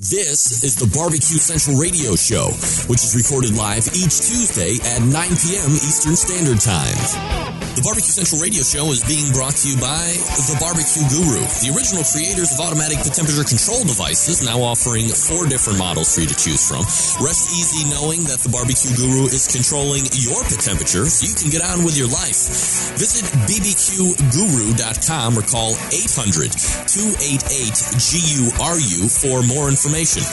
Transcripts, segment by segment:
This is the Barbecue Central Radio Show, which is recorded live each Tuesday at 9 p.m. Eastern Standard Time. The Barbecue Central Radio Show is being brought to you by The Barbecue Guru, the original creators of automatic temperature control devices, now offering four different models for you to choose from. Rest easy knowing that The Barbecue Guru is controlling your pit temperature so you can get on with your life. Visit bbqguru.com or call 800 288 GURU for more information.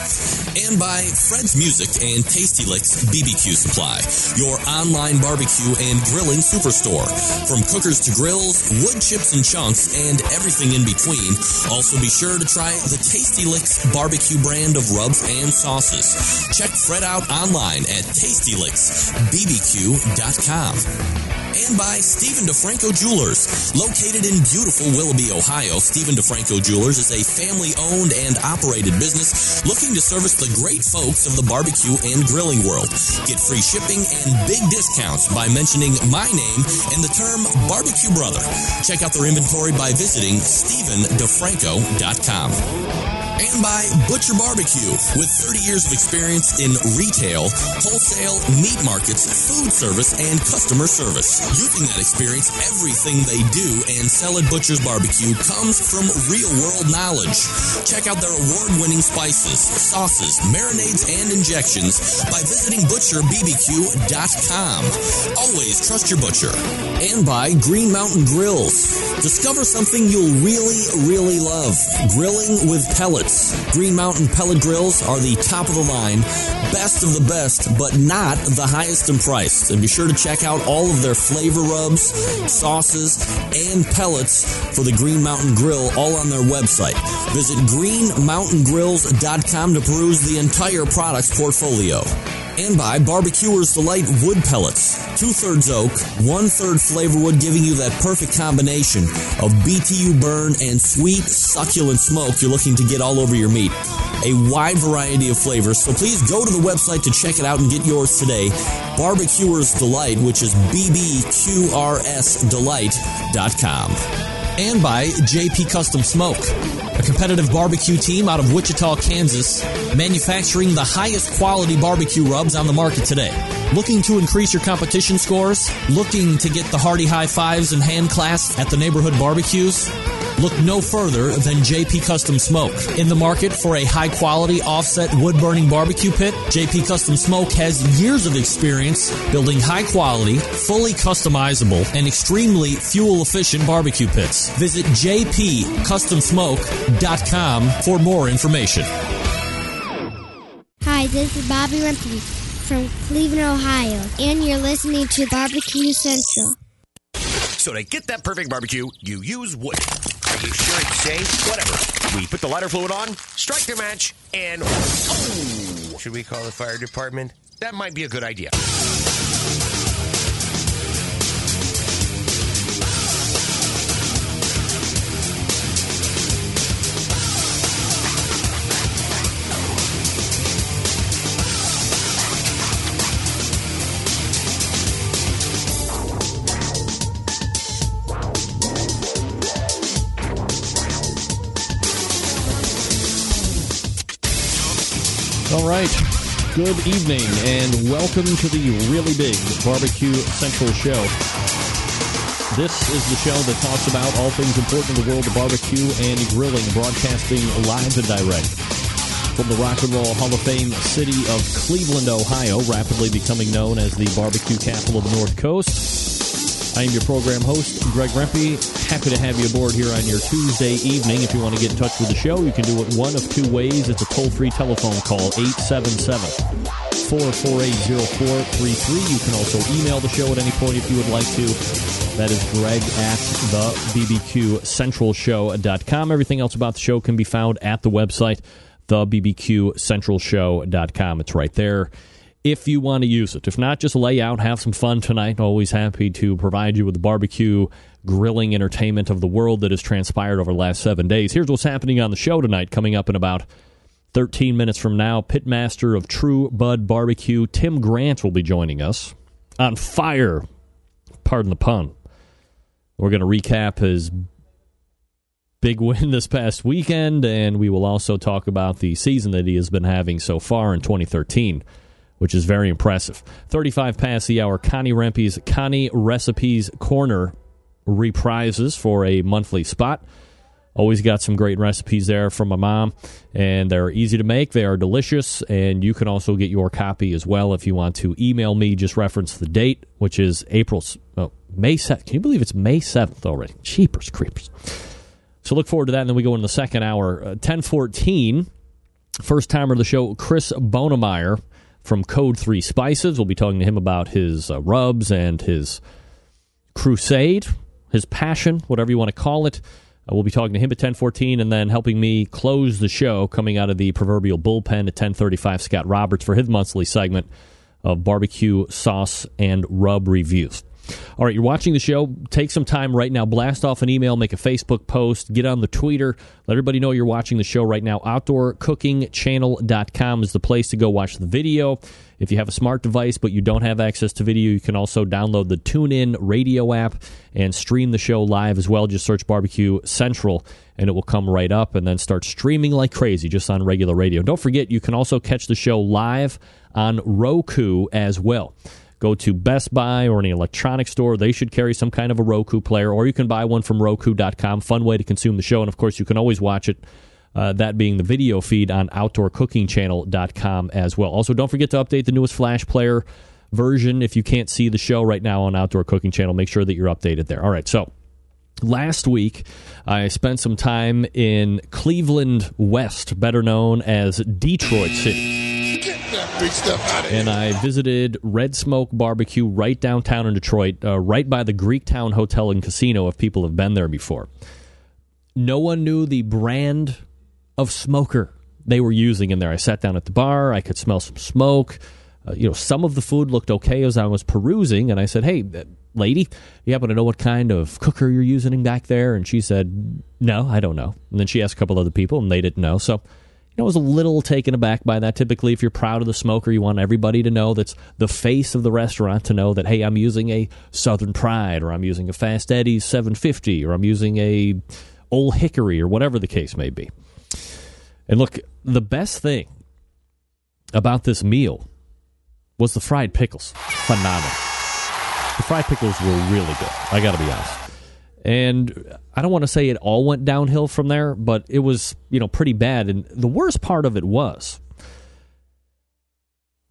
And by Fred's Music and Tasty Licks BBQ Supply, your online barbecue and grilling superstore. From cookers to grills, wood chips and chunks, and everything in between. Also be sure to try the Tasty Licks barbecue brand of rubs and sauces. Check Fred out online at tastylicksbbq.com and by Stephen DiFranco Jewelers. Located in beautiful Willoughby, Ohio, Stephen DiFranco Jewelers is a family owned and operated business looking to service the great folks of the barbecue and grilling world. Get free shipping and big discounts by mentioning my name and the term barbecue brother. Check out their inventory by visiting StephenDiFranco.com and by Butcher Barbecue. With 30 years of experience in retail, wholesale, meat markets, food service, and customer service. Using that experience, everything they do and sell at Butcher's Barbecue comes from real world knowledge. Check out their award winning spices, sauces, marinades, and injections by visiting ButcherBBQ.com. Always trust your butcher. And by Green Mountain Grills. Discover something you'll really, really love grilling with pellets Green Mountain pellet grills are the top of the line, best of the best, but not the highest in price. And be sure to check out all of their flavor rubs, sauces, and pellets for the Green Mountain Grill all on their website. Visit greenmountaingrills.com to peruse the entire products portfolio and by Barbecuers Delight Wood Pellets. Two thirds oak, one third flavor wood, giving you that perfect combination of BTU burn and sweet, succulent smoke you're looking to get all over your meat. A wide variety of flavors, so please go to the website to check it out and get yours today. Barbecuers Delight, which is bbqrsdelight.com. And by JP Custom Smoke a competitive barbecue team out of Wichita, Kansas, manufacturing the highest quality barbecue rubs on the market today. Looking to increase your competition scores? Looking to get the hearty high fives and hand clasps at the neighborhood barbecues? Look no further than JP Custom Smoke. In the market for a high quality offset wood burning barbecue pit, JP Custom Smoke has years of experience building high quality, fully customizable, and extremely fuel efficient barbecue pits. Visit jpcustomsmoke.com for more information. Hi, this is Bobby Rempe from Cleveland, Ohio, and you're listening to Barbecue Central. So to get that perfect barbecue, you use wood. You sure it's safe? Whatever. We put the lighter fluid on, strike the match, and oh! Should we call the fire department? That might be a good idea. Good evening and welcome to the really big Barbecue Central Show. This is the show that talks about all things important in the world of barbecue and grilling, broadcasting live and direct. From the Rock and Roll Hall of Fame city of Cleveland, Ohio, rapidly becoming known as the barbecue capital of the North Coast. I am your program host, Greg Rempe. Happy to have you aboard here on your Tuesday evening. If you want to get in touch with the show, you can do it one of two ways. It's a toll free telephone call, 877 448 0433. You can also email the show at any point if you would like to. That is greg at the bbqcentralshow.com. Everything else about the show can be found at the website, thebbqcentralshow.com. It's right there if you want to use it. If not, just lay out, have some fun tonight. Always happy to provide you with the barbecue grilling entertainment of the world that has transpired over the last seven days. Here's what's happening on the show tonight, coming up in about 13 minutes from now. Pitmaster of True Bud Barbecue, Tim Grant, will be joining us. On fire, pardon the pun. We're going to recap his big win this past weekend, and we will also talk about the season that he has been having so far in 2013, which is very impressive. 35 past the hour, Connie Rempe's Connie Recipes Corner reprises for a monthly spot. Always got some great recipes there from my mom, and they're easy to make. They are delicious, and you can also get your copy as well if you want to email me. Just reference the date, which is April, oh, May 7th. Can you believe it's May 7th already? Cheapers creepers. So look forward to that, and then we go into the second hour. Uh, 1014, first timer of the show, Chris Bohnemeier from Code 3 Spices. We'll be talking to him about his uh, rubs and his crusade, his passion, whatever you want to call it. Uh, we'll be talking to him at 10:14, and then helping me close the show, coming out of the proverbial bullpen at 10:35. Scott Roberts for his monthly segment of barbecue sauce and rub reviews. All right, you're watching the show. Take some time right now. Blast off an email, make a Facebook post, get on the Twitter. Let everybody know you're watching the show right now. OutdoorCookingChannel.com is the place to go watch the video. If you have a smart device but you don't have access to video, you can also download the TuneIn radio app and stream the show live as well. Just search Barbecue Central and it will come right up and then start streaming like crazy just on regular radio. Don't forget, you can also catch the show live on Roku as well. Go to Best Buy or any electronic store. They should carry some kind of a Roku player, or you can buy one from Roku.com. Fun way to consume the show. And of course, you can always watch it uh, that being the video feed on OutdoorCookingChannel.com as well. Also, don't forget to update the newest Flash Player version. If you can't see the show right now on Outdoor Cooking Channel, make sure that you're updated there. All right, so last week I spent some time in Cleveland West, better known as Detroit City. And I visited Red Smoke Barbecue right downtown in Detroit, uh, right by the Greektown Hotel and Casino, if people have been there before. No one knew the brand of smoker they were using in there. I sat down at the bar. I could smell some smoke. Uh, you know, some of the food looked okay as I was perusing, and I said, "Hey, uh, lady, you happen to know what kind of cooker you're using back there?" And she said, "No, I don't know." And then she asked a couple other people, and they didn't know. So, know, I was a little taken aback by that. Typically, if you're proud of the smoker, you want everybody to know that's the face of the restaurant to know that, hey, I'm using a Southern Pride, or I'm using a Fast Eddie's 750, or I'm using a Old Hickory, or whatever the case may be. And look, the best thing about this meal was the fried pickles. Phenomenal. The fried pickles were really good. I got to be honest. And I don't want to say it all went downhill from there, but it was, you know, pretty bad. And the worst part of it was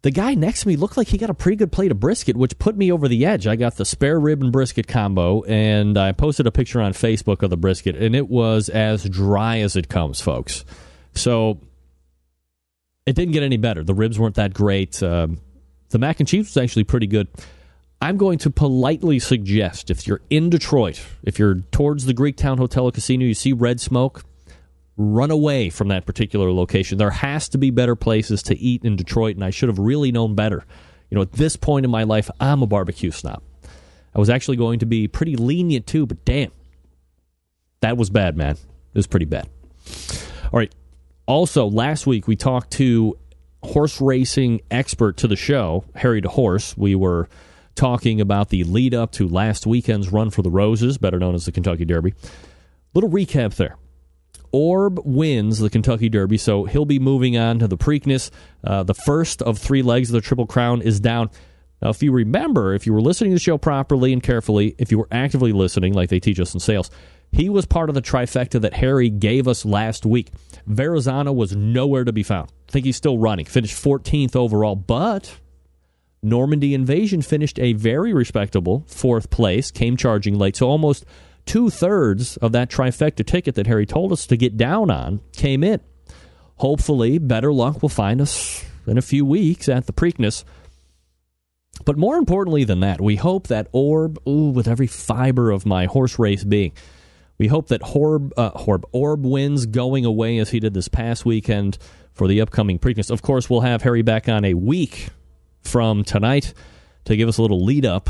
the guy next to me looked like he got a pretty good plate of brisket, which put me over the edge. I got the spare rib and brisket combo, and I posted a picture on Facebook of the brisket, and it was as dry as it comes, folks. So it didn't get any better. The ribs weren't that great. Um, the mac and cheese was actually pretty good. I'm going to politely suggest if you're in Detroit, if you're towards the Greektown Hotel Casino, you see red smoke, run away from that particular location. There has to be better places to eat in Detroit, and I should have really known better. You know, at this point in my life, I'm a barbecue snob. I was actually going to be pretty lenient too, but damn, that was bad, man. It was pretty bad. All right, also, last week we talked to horse racing expert to the show, Harry DeHorse. We were talking about the lead up to last weekend's run for the Roses, better known as the Kentucky Derby. Little recap there. Orb wins the Kentucky Derby, so he'll be moving on to the Preakness. Uh, the first of three legs of the Triple Crown is down. Now, if you remember, if you were listening to the show properly and carefully, if you were actively listening, like they teach us in sales, he was part of the trifecta that Harry gave us last week. Verrazano was nowhere to be found. I think he's still running. Finished 14th overall, but Normandy Invasion finished a very respectable fourth place, came charging late. So almost two thirds of that trifecta ticket that Harry told us to get down on came in. Hopefully, better luck will find us in a few weeks at the Preakness. But more importantly than that, we hope that Orb, ooh, with every fiber of my horse race being, we hope that Horb, uh, Horb Orb wins going away as he did this past weekend for the upcoming Preakness. Of course, we'll have Harry back on a week from tonight to give us a little lead up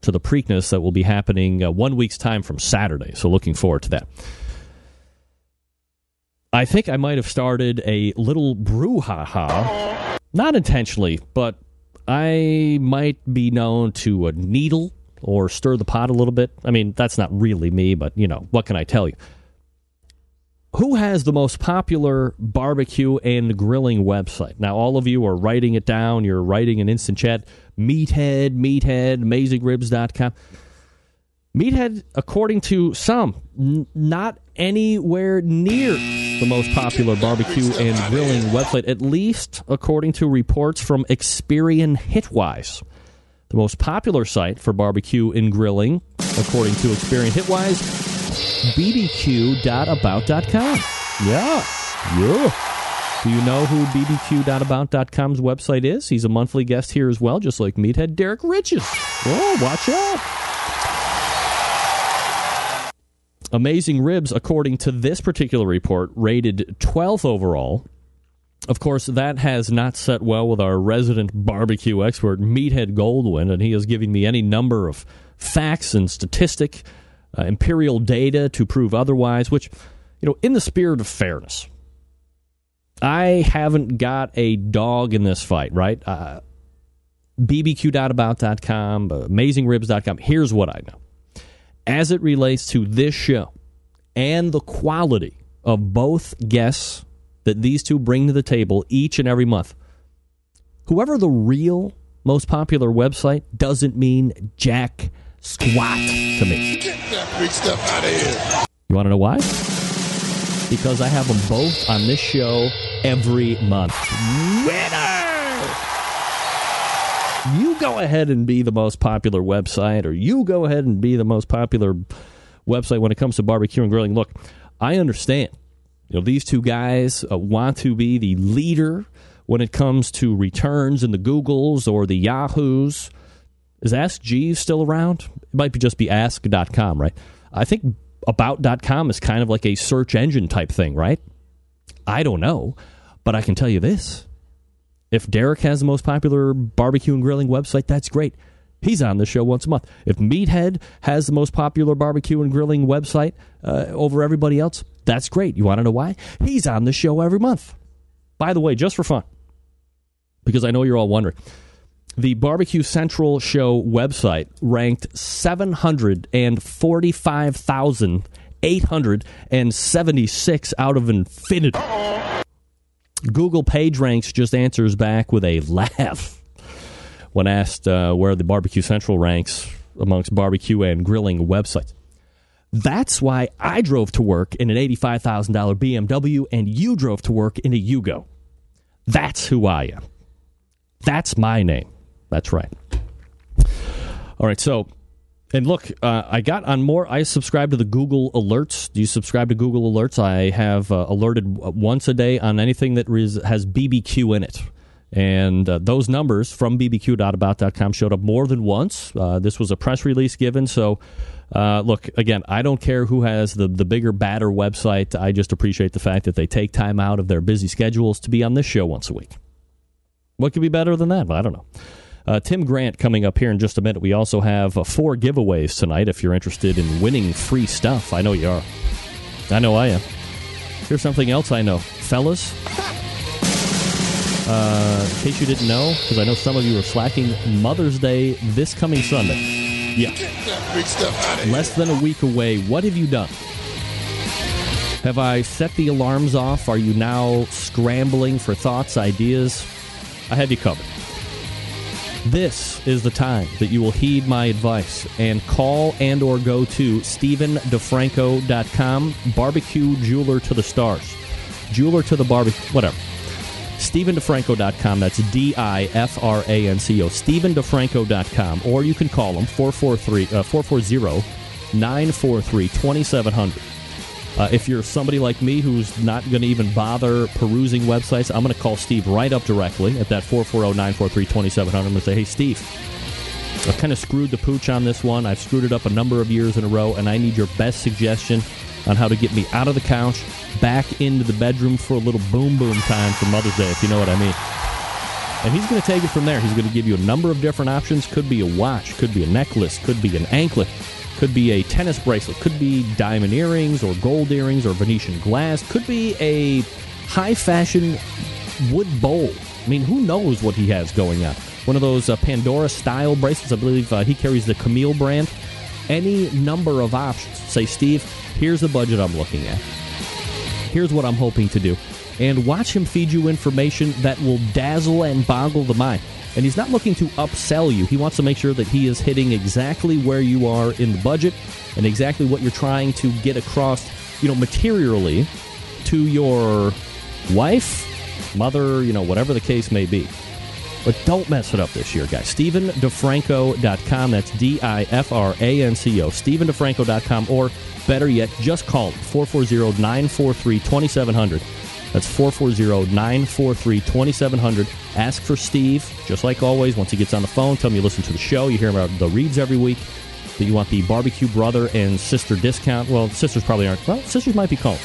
to the Preakness that will be happening uh, one week's time from Saturday. So looking forward to that. I think I might have started a little brouhaha, not intentionally, but I might be known to needle or stir the pot a little bit. I mean, that's not really me, but you know, what can I tell you? Who has the most popular barbecue and grilling website? Now, all of you are writing it down. You're writing an instant chat. Meathead, Meathead, AmazingRibs.com. Meathead, according to some, n- not anywhere near the most popular barbecue and grilling website, at least according to reports from Experian Hitwise. The most popular site for barbecue and grilling, according to Experian Hitwise, bbq.about.com. Yeah. Yeah. Do you know who bbq.about.com's website is? He's a monthly guest here as well, just like Meathead Derrick Riches. Oh, watch out. Amazing Ribs, according to this particular report, rated 12th overall. Of course, that has not set well with our resident barbecue expert, Meathead Goldwyn, and he is giving me any number of facts and statistic, uh, imperial data to prove otherwise, which, you know, in the spirit of fairness, I haven't got a dog in this fight, right? Uh, BBQ.about.com, AmazingRibs.com. Here's what I know as it relates to this show and the quality of both guests that these two bring to the table each and every month. Whoever the real most popular website doesn't mean jack squat to me. Get that big stuff out of here. You want to know why? Because I have them both on this show every month. Winner! You go ahead and be the most popular website, or you go ahead and be the most popular website when it comes to barbecue and grilling. Look, I understand. You know, these two guys uh, want to be the leader when it comes to returns in the Googles or the Yahoos. Is Ask Jeeves still around? It might be just be ask.com, right? I think about.com is kind of like a search engine type thing, right? I don't know, but I can tell you this. If Derrick has the most popular barbecue and grilling website, that's great. He's on the show once a month. If Meathead has the most popular barbecue and grilling website uh, over everybody else, that's great. You want to know why? He's on the show every month. By the way, just for fun, because I know you're all wondering, the Barbecue Central Show website ranked 745,876 out of infinity. Google PageRanks just answers back with a laugh when asked uh, where the Barbecue Central ranks amongst barbecue and grilling websites. That's why I drove to work in an $85,000 BMW and you drove to work in a Yugo. That's who I am. That's my name. That's right. All right, so and look, uh, I got on more. I subscribe to the Google Alerts. Do you subscribe to Google Alerts? I have uh, alerted once a day on anything that has BBQ in it. And uh, those numbers from bbq.about.com showed up more than once. Uh, this was a press release given. So, uh, look, again, I don't care who has the, the bigger, badder website. I just appreciate the fact that they take time out of their busy schedules to be on this show once a week. What could be better than that? I don't know. Uh, Tim Grant coming up here in just a minute. We also have uh, four giveaways tonight if you're interested in winning free stuff. I know you are. I know I am. Here's something else I know. Fellas, uh, in case you didn't know, because I know some of you are slacking, Mother's Day this coming Sunday. Yeah. Less than a week away. What have you done? Have I set the alarms off? Are you now scrambling for thoughts, ideas? I have you covered. This is the time that you will heed my advice and call and or go to StephenDiFranco.com, barbecue jeweler to the stars. Jeweler to the barbecue, whatever. StephenDiFranco.com, that's D-I-F-R-A-N-C-O, StephenDiFranco.com, or you can call them 443, uh, 440-943-2700. Uh, if you're somebody like me who's not going to even bother perusing websites, I'm going to call Steve right up directly at that 440-943-2700. I'm going to say, hey, Steve, I've kind of screwed the pooch on this one. I've screwed it up a number of years in a row, and I need your best suggestion on how to get me out of the couch, back into the bedroom for a little boom boom time for Mother's Day, if you know what I mean. And he's going to take it from there. He's going to give you a number of different options. Could be a watch, could be a necklace, could be an anklet could be a tennis bracelet, could be diamond earrings or gold earrings or Venetian glass, could be a high fashion wood bowl. I mean, who knows what he has going on? One of those uh, Pandora style bracelets. I believe uh, he carries the Camille brand. Any number of options. Say, Steve, here's the budget I'm looking at. Here's what I'm hoping to do. And watch him feed you information that will dazzle and boggle the mind. And he's not looking to upsell you. He wants to make sure that he is hitting exactly where you are in the budget and exactly what you're trying to get across, you know, materially to your wife, mother, you know, whatever the case may be. But don't mess it up this year, guys. StephenDiFranco.com. That's D I F R A N C O. StephenDiFranco.com. Or better yet, just call 440 943 2700. That's 440 943 2700. Ask for Steve, just like always. Once he gets on the phone, tell him you listen to the show. You hear about the reads every week. That you want the barbecue brother and sister discount. Well, sisters probably aren't. Well, sisters might be called.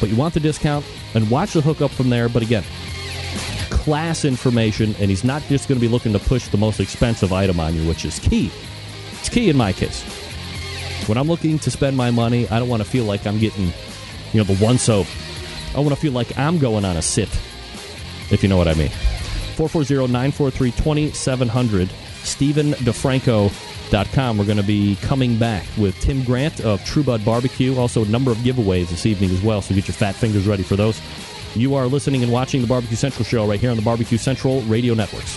But you want the discount and watch the hookup from there. But again, class information, and he's not just going to be looking to push the most expensive item on you, which is key. It's key in my case. When I'm looking to spend my money, I don't want to feel like I'm getting, you know, the one soap. I want to feel like I'm going on a sit, if you know what I mean. 440-943-2700, StephenDiFranco.com. We're going to be coming back with Tim Grant of True Bud Barbecue. Also, a number of giveaways this evening as well, so get your fat fingers ready for those. You are listening and watching the Barbecue Central show right here on the Barbecue Central radio networks.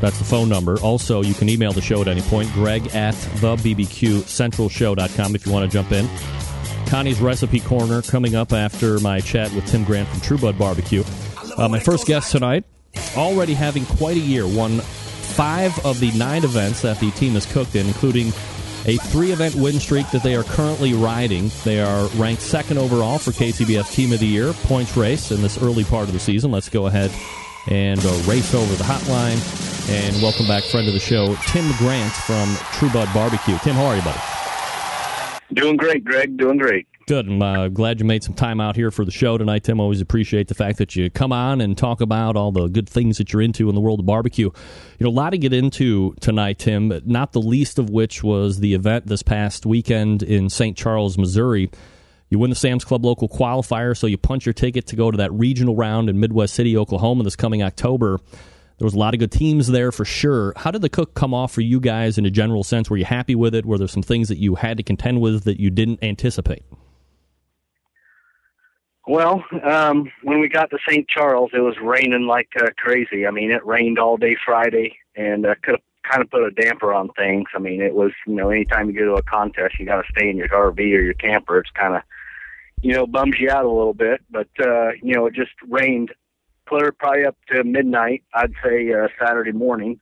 That's the phone number. Also, you can email the show at any point. Greg at the BBQCentralShow.com if you want to jump in. Connie's Recipe Corner coming up after my chat with Tim Grant from True Bud Barbecue. Uh, my first guest tonight, already having quite a year, won five of the nine events that the team has cooked in, including a three event win streak that they are currently riding. They are ranked second overall for KCBS Team of the Year points race in this early part of the season. Let's go ahead and uh, race over the hotline and welcome back, friend of the show, Tim Grant from True Bud Barbecue. Tim, how are you, buddy? Doing great, Greg. Doing great. Good. I'm uh, glad you made some time out here for the show tonight, Tim. Always appreciate the fact that you come on and talk about all the good things that you're into in the world of barbecue. You know, a lot to get into tonight, Tim, not the least of which was the event this past weekend in St. Charles, Missouri. You win the Sam's Club local qualifier, so you punch your ticket to go to that regional round in Midwest City, Oklahoma this coming October. There was a lot of good teams there for sure. How did the cook come off for you guys in a general sense? Were you happy with it? Were there some things that you had to contend with that you didn't anticipate? Well, um, when we got to St. Charles, it was raining like uh, crazy. I mean, it rained all day Friday, and uh, could have kind of put a damper on things. I mean, it was you know, anytime you go to a contest, you got to stay in your RV or your camper. It's kind of you know bums you out a little bit, but uh, you know, it just rained clear probably up to midnight. I'd say uh, Saturday morning,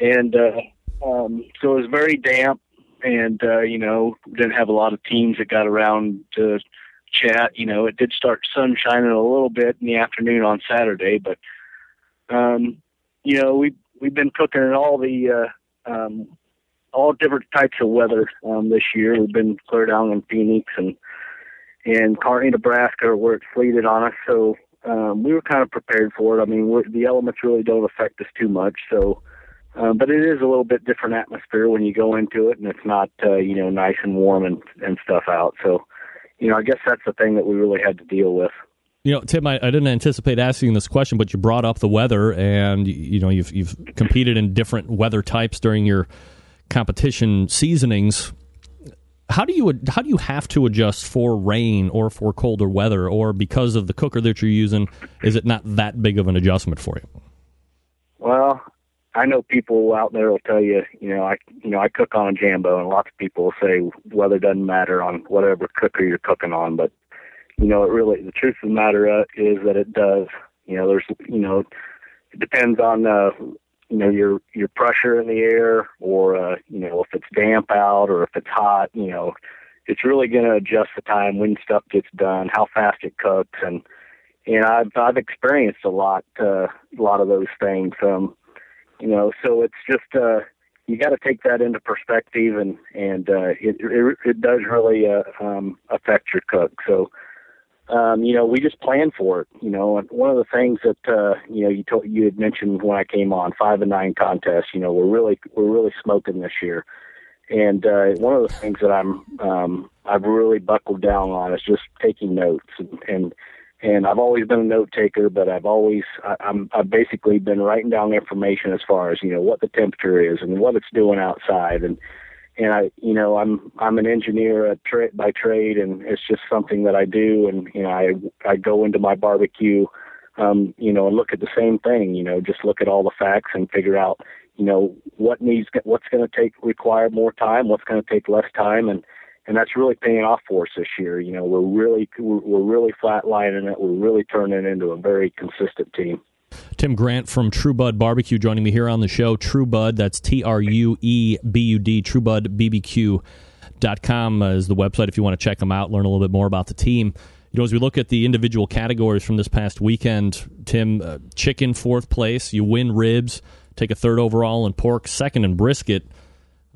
and uh, um, so it was very damp, and uh, you know, didn't have a lot of teams that got around to chat. You know, it did start sun shining a little bit in the afternoon on Saturday, but um, you know, we we've been cooking in all the uh, um, all different types of weather um, this year. We've been clear down in Phoenix and and Kearney, Nebraska, where it sleeted on us. So um, we were kind of prepared for it. I mean, the elements really don't affect us too much. So, um, but it is a little bit different atmosphere when you go into it, and it's not uh, you know nice and warm and and stuff out. So, you know, I guess that's the thing that we really had to deal with. You know, Tim, I, I, didn't anticipate asking this question, but you brought up the weather, and you know, you've you've competed in different weather types during your competition seasonings. How do you how do you have to adjust for rain or for colder weather, or because of the cooker that you're using, is it not that big of an adjustment for you? Well, I know people out there will tell you, you know, I you know I cook on a Jambo, and lots of people will say weather doesn't matter on whatever cooker you're cooking on, but you know, it really the truth of the matter uh, is that it does. You know, there's you know, it depends on uh, you know your your pressure in the air or uh, you know if it's damp out or if it's hot you know it's really going to adjust the time when stuff gets done how fast it cooks and and I've I've experienced a lot uh, a lot of those things. Um, you know, so it's just uh, you got to take that into perspective, and and uh, it, it it does really uh, um, affect your cook. So. Um, you know, we just plan for it. You know, and one of the things that uh, you know you told you had mentioned when I came on five and nine contests. You know, we're really we're really smoking this year, and uh, one of the things that I'm um, I've really buckled down on is just taking notes and, and and I've always been a note taker, but I've always I, I'm I've basically been writing down information as far as you know what the temperature is and what it's doing outside, and and I you know I'm I'm an engineer at tra- by trade, and it's just something that I do, and you know I I go into my barbecue, um, you know, and look at the same thing, you know, just look at all the facts and figure out you know what needs what's going to take require more time, what's going to take less time, and and that's really paying off for us this year. You know, we're really we're really flatlining it. We're really turning it into a very consistent team. Tim Grant from True Bud Barbecue joining me here on the show. True Bud, that's T R U E B U D, truebudbbq.com is the website if you want to check them out, learn a little bit more about the team. You know, as we look at the individual categories from this past weekend, Tim, uh, chicken fourth place, you win ribs, take a third overall, and pork second in brisket.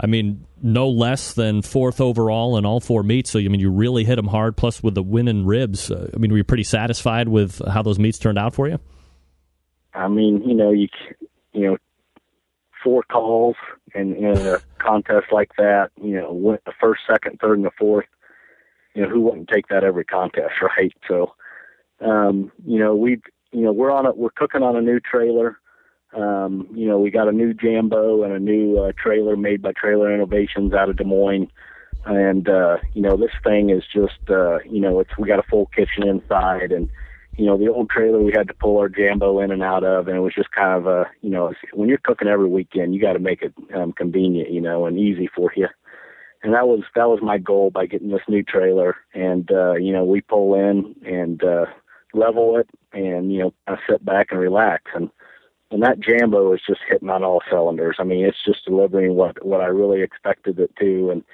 I mean, no less than fourth overall in all four meets. So, I mean, you really hit them hard. Plus, with the win in ribs, uh, I mean, were you pretty satisfied with how those meets turned out for you? I mean, you know, you you know, four calls in, in a contest like that, you know, went the first, second, third, and the fourth. You know, who wouldn't take that every contest, right? So, um, you know, we, you know, we're on it. We're cooking on a new trailer. Um, you know, we got a new Jambo and a new uh, trailer made by Trailer Innovations out of Des Moines. And, uh, you know, this thing is just, uh, you know, it's, we got a full kitchen inside and, you know, the old trailer we had to pull our Jambo in and out of. And it was just kind of, a, you know, when you're cooking every weekend, you got to make it um, convenient, you know, and easy for you. And that was, that was my goal by getting this new trailer. And, uh, you know, we pull in and, uh, level it and, you know, kind of sit back and relax. And, and that Jambo is just hitting on all cylinders. I mean, it's just delivering what what I really expected it to, and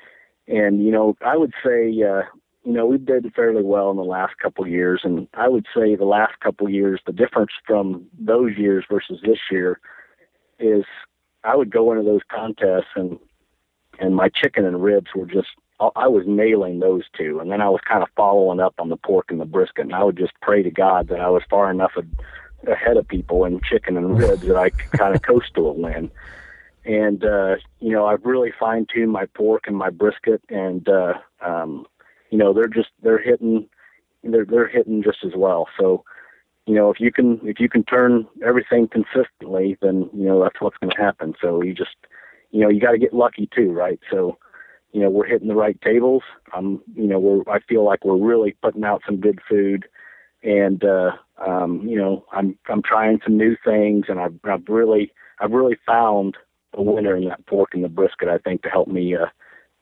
and you know, I would say, uh, you know, we did fairly well in the last couple of years, and I would say the last couple of years, the difference from those years versus this year is I would go into those contests and and my chicken and ribs were just I was nailing those two, and then I was kind of following up on the pork and the brisket, and I would just pray to God that I was far enough ahead of people in chicken and ribs that I could kind of coast to a win. And uh, you know, I've really fine tuned my pork and my brisket, and uh, um, you know, they're just they're hitting they're they're hitting just as well. So, you know, if you can if you can turn everything consistently, then you know that's what's going to happen. So you just you know you got to get lucky too, right? So you know we're hitting the right tables. I'm you know we're I feel like we're really putting out some good food, and uh, um, you know, I'm I'm trying some new things, and I've I've really I've really found a winner in that pork and the brisket. I think to help me uh,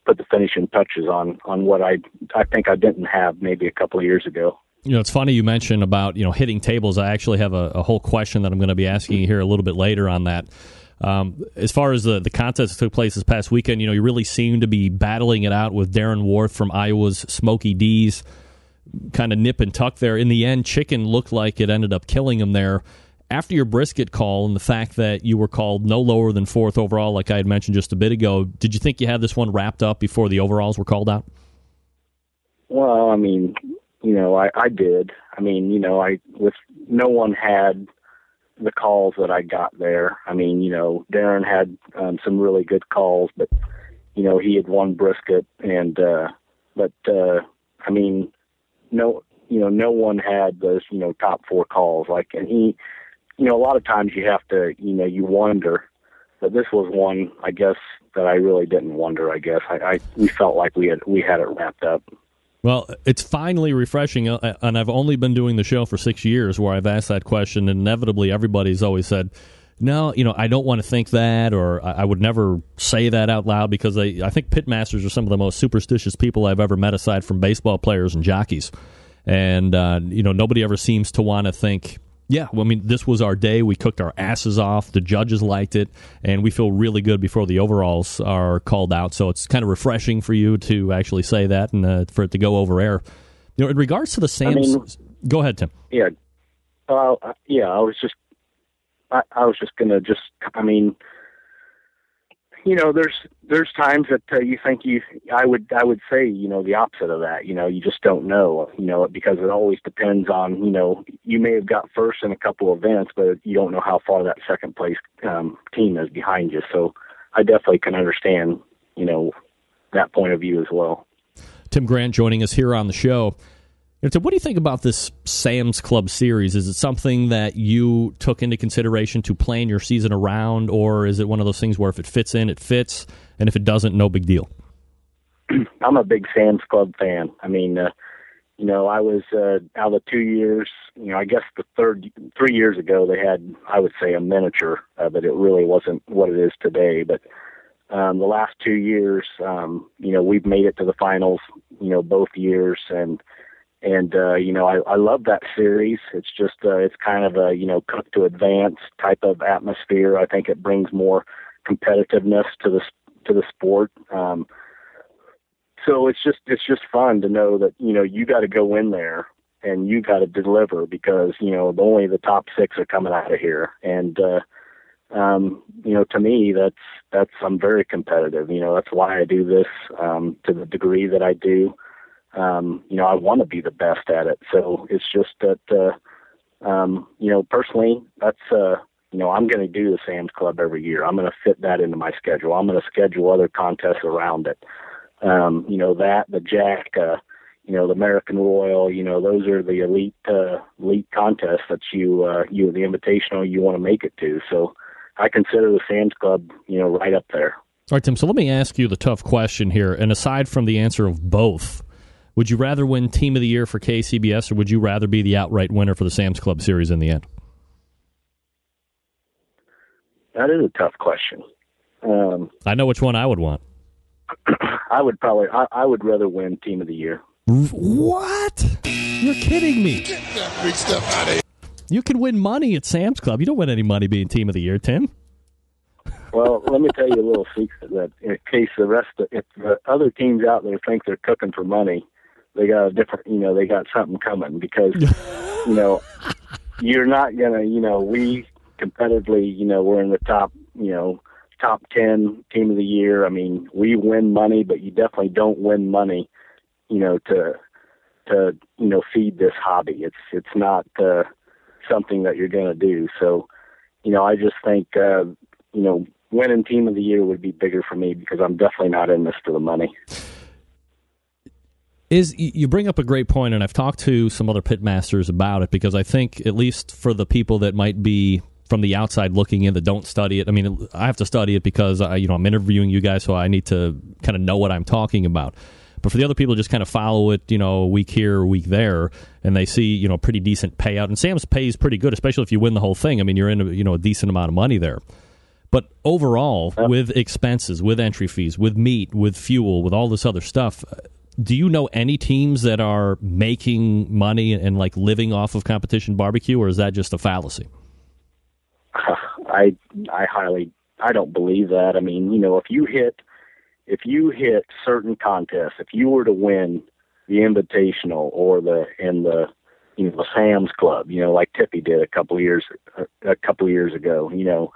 put the finishing touches on on what I I think I didn't have maybe a couple of years ago. You know, it's funny you mentioned about you know hitting tables. I actually have a, a whole question that I'm going to be asking you here a little bit later on that. Um, as far as the the contest that took place this past weekend, you know, you really seem to be battling it out with Darren Warth from Iowa's Smokey D's kind of nip and tuck there. In the end, chicken looked like it ended up killing him there. After your brisket call and the fact that you were called no lower than fourth overall, like I had mentioned just a bit ago, did you think you had this one wrapped up before the overalls were called out? Well, I mean, you know, I, I did. I mean, you know, I with no one had the calls that I got there. I mean, you know, Darren had um, some really good calls, but you know, he had won brisket, and uh, but uh, I mean, no, you know, no one had those, you know, top four calls. Like, and he, you know, a lot of times you have to, you know, you wonder. But this was one, I guess, that I really didn't wonder. I guess I, I we felt like we had we had it wrapped up. Well, it's finally refreshing, uh, and I've only been doing the show for six years, where I've asked that question, and inevitably everybody's always said, "No, you know, I don't want to think that, or I would never say that out loud," because I think pitmasters are some of the most superstitious people I've ever met, aside from baseball players and jockeys and uh, you know nobody ever seems to want to think yeah, well, I mean, this was our day. We cooked our asses off. The judges liked it, and we feel really good before the overalls are called out. So it's kind of refreshing for you to actually say that and uh, for it to go over air. You know, in regards to the Sam's, I mean, go ahead, Tim. Yeah, Uh, yeah, I was just, I, I was just gonna just, I mean, you know, there's there's times that uh, you think you, I would I would say, you know, the opposite of that. You know, you just don't know, you know, because it always depends on, you know, you may have got first in a couple events, but you don't know how far that second place um, team is behind you. So I definitely can understand, you know, that point of view as well. Tim Grant joining us here on the show. Tim, what do you think about this Sam's Club series? Is it something that you took into consideration to plan your season around, or is it one of those things where if it fits in, it fits, and if it doesn't, no big deal? I'm a big Sam's Club fan. I mean, uh, you know, I was uh, out of two years. You know, I guess the third three years ago they had, I would say, a miniature of it. It really wasn't what it is today, but um, the last two years, um, you know, we've made it to the finals. You know, both years, and and uh, you know I, I love that series. It's just uh, it's kind of a you know cook to advance type of atmosphere. I think it brings more competitiveness to the to the sport. Um, so it's just it's just fun to know that you know you got to go in there and you got to deliver because you know only the top six are coming out of here and. uh um, you know, to me, that's that's I'm very competitive. You know, that's why I do this um, to the degree that I do um, you know, I want to be the best at it. So it's just that, uh, um, you know, personally, that's, uh, you know, I'm going to do the Sam's Club every year. I'm going to fit that into my schedule. I'm going to schedule other contests around it. Um, you know, that, the Jack, uh, you know, the American Royal, you know, those are the elite, uh, elite contests that you, uh, you, the invitational you want to make it to. So I consider the Sam's Club, you know, right up there. All right, Tim. So let me ask you the tough question here. And aside from the answer of both, would you rather win Team of the Year for KCBS, or would you rather be the outright winner for the Sam's Club Series in the end? That is a tough question. Um, I know which one I would want. I would probably. I, I, would rather win Team of the Year. What? You're kidding me! Get that big stuff out of here. You can win money at Sam's Club. You don't win any money being Team of the Year, Tim. Well, let me tell you a little secret that in case the rest of if the other teams out there think they're cooking for money, they got a different, you know, they got something coming because, you know, you're not gonna, you know, we competitively, you know, we're in the top, you know, top ten team of the year. I mean, we win money, but you definitely don't win money, you know, to to you know feed this hobby. It's it's not uh, something that you're gonna do. So, you know, I just think, uh, you know, winning team of the year would be bigger for me because I'm definitely not in this for the money is you bring up a great point, and I've talked to some other pitmasters about it because I think at least for the people that might be from the outside looking in that don't study it. I mean, I have to study it because I, you know I'm interviewing you guys, so I need to kind of know what I'm talking about. But for the other people, just kind of follow it, you know, week here, week there, and they see, you know, pretty decent payout. And Sam's pays pretty good, especially if you win the whole thing. I mean, you're in, a, you know, a decent amount of money there. But overall, with expenses, with entry fees, with meat, with fuel, with all this other stuff, do you know any teams that are making money and like living off of competition barbecue, or is that just a fallacy? I I highly I don't believe that. I mean, you know, if you hit if you hit certain contests, if you were to win the Invitational or the in the you know the Sam's Club, you know, like Tippy did a couple years a couple of years ago, you know,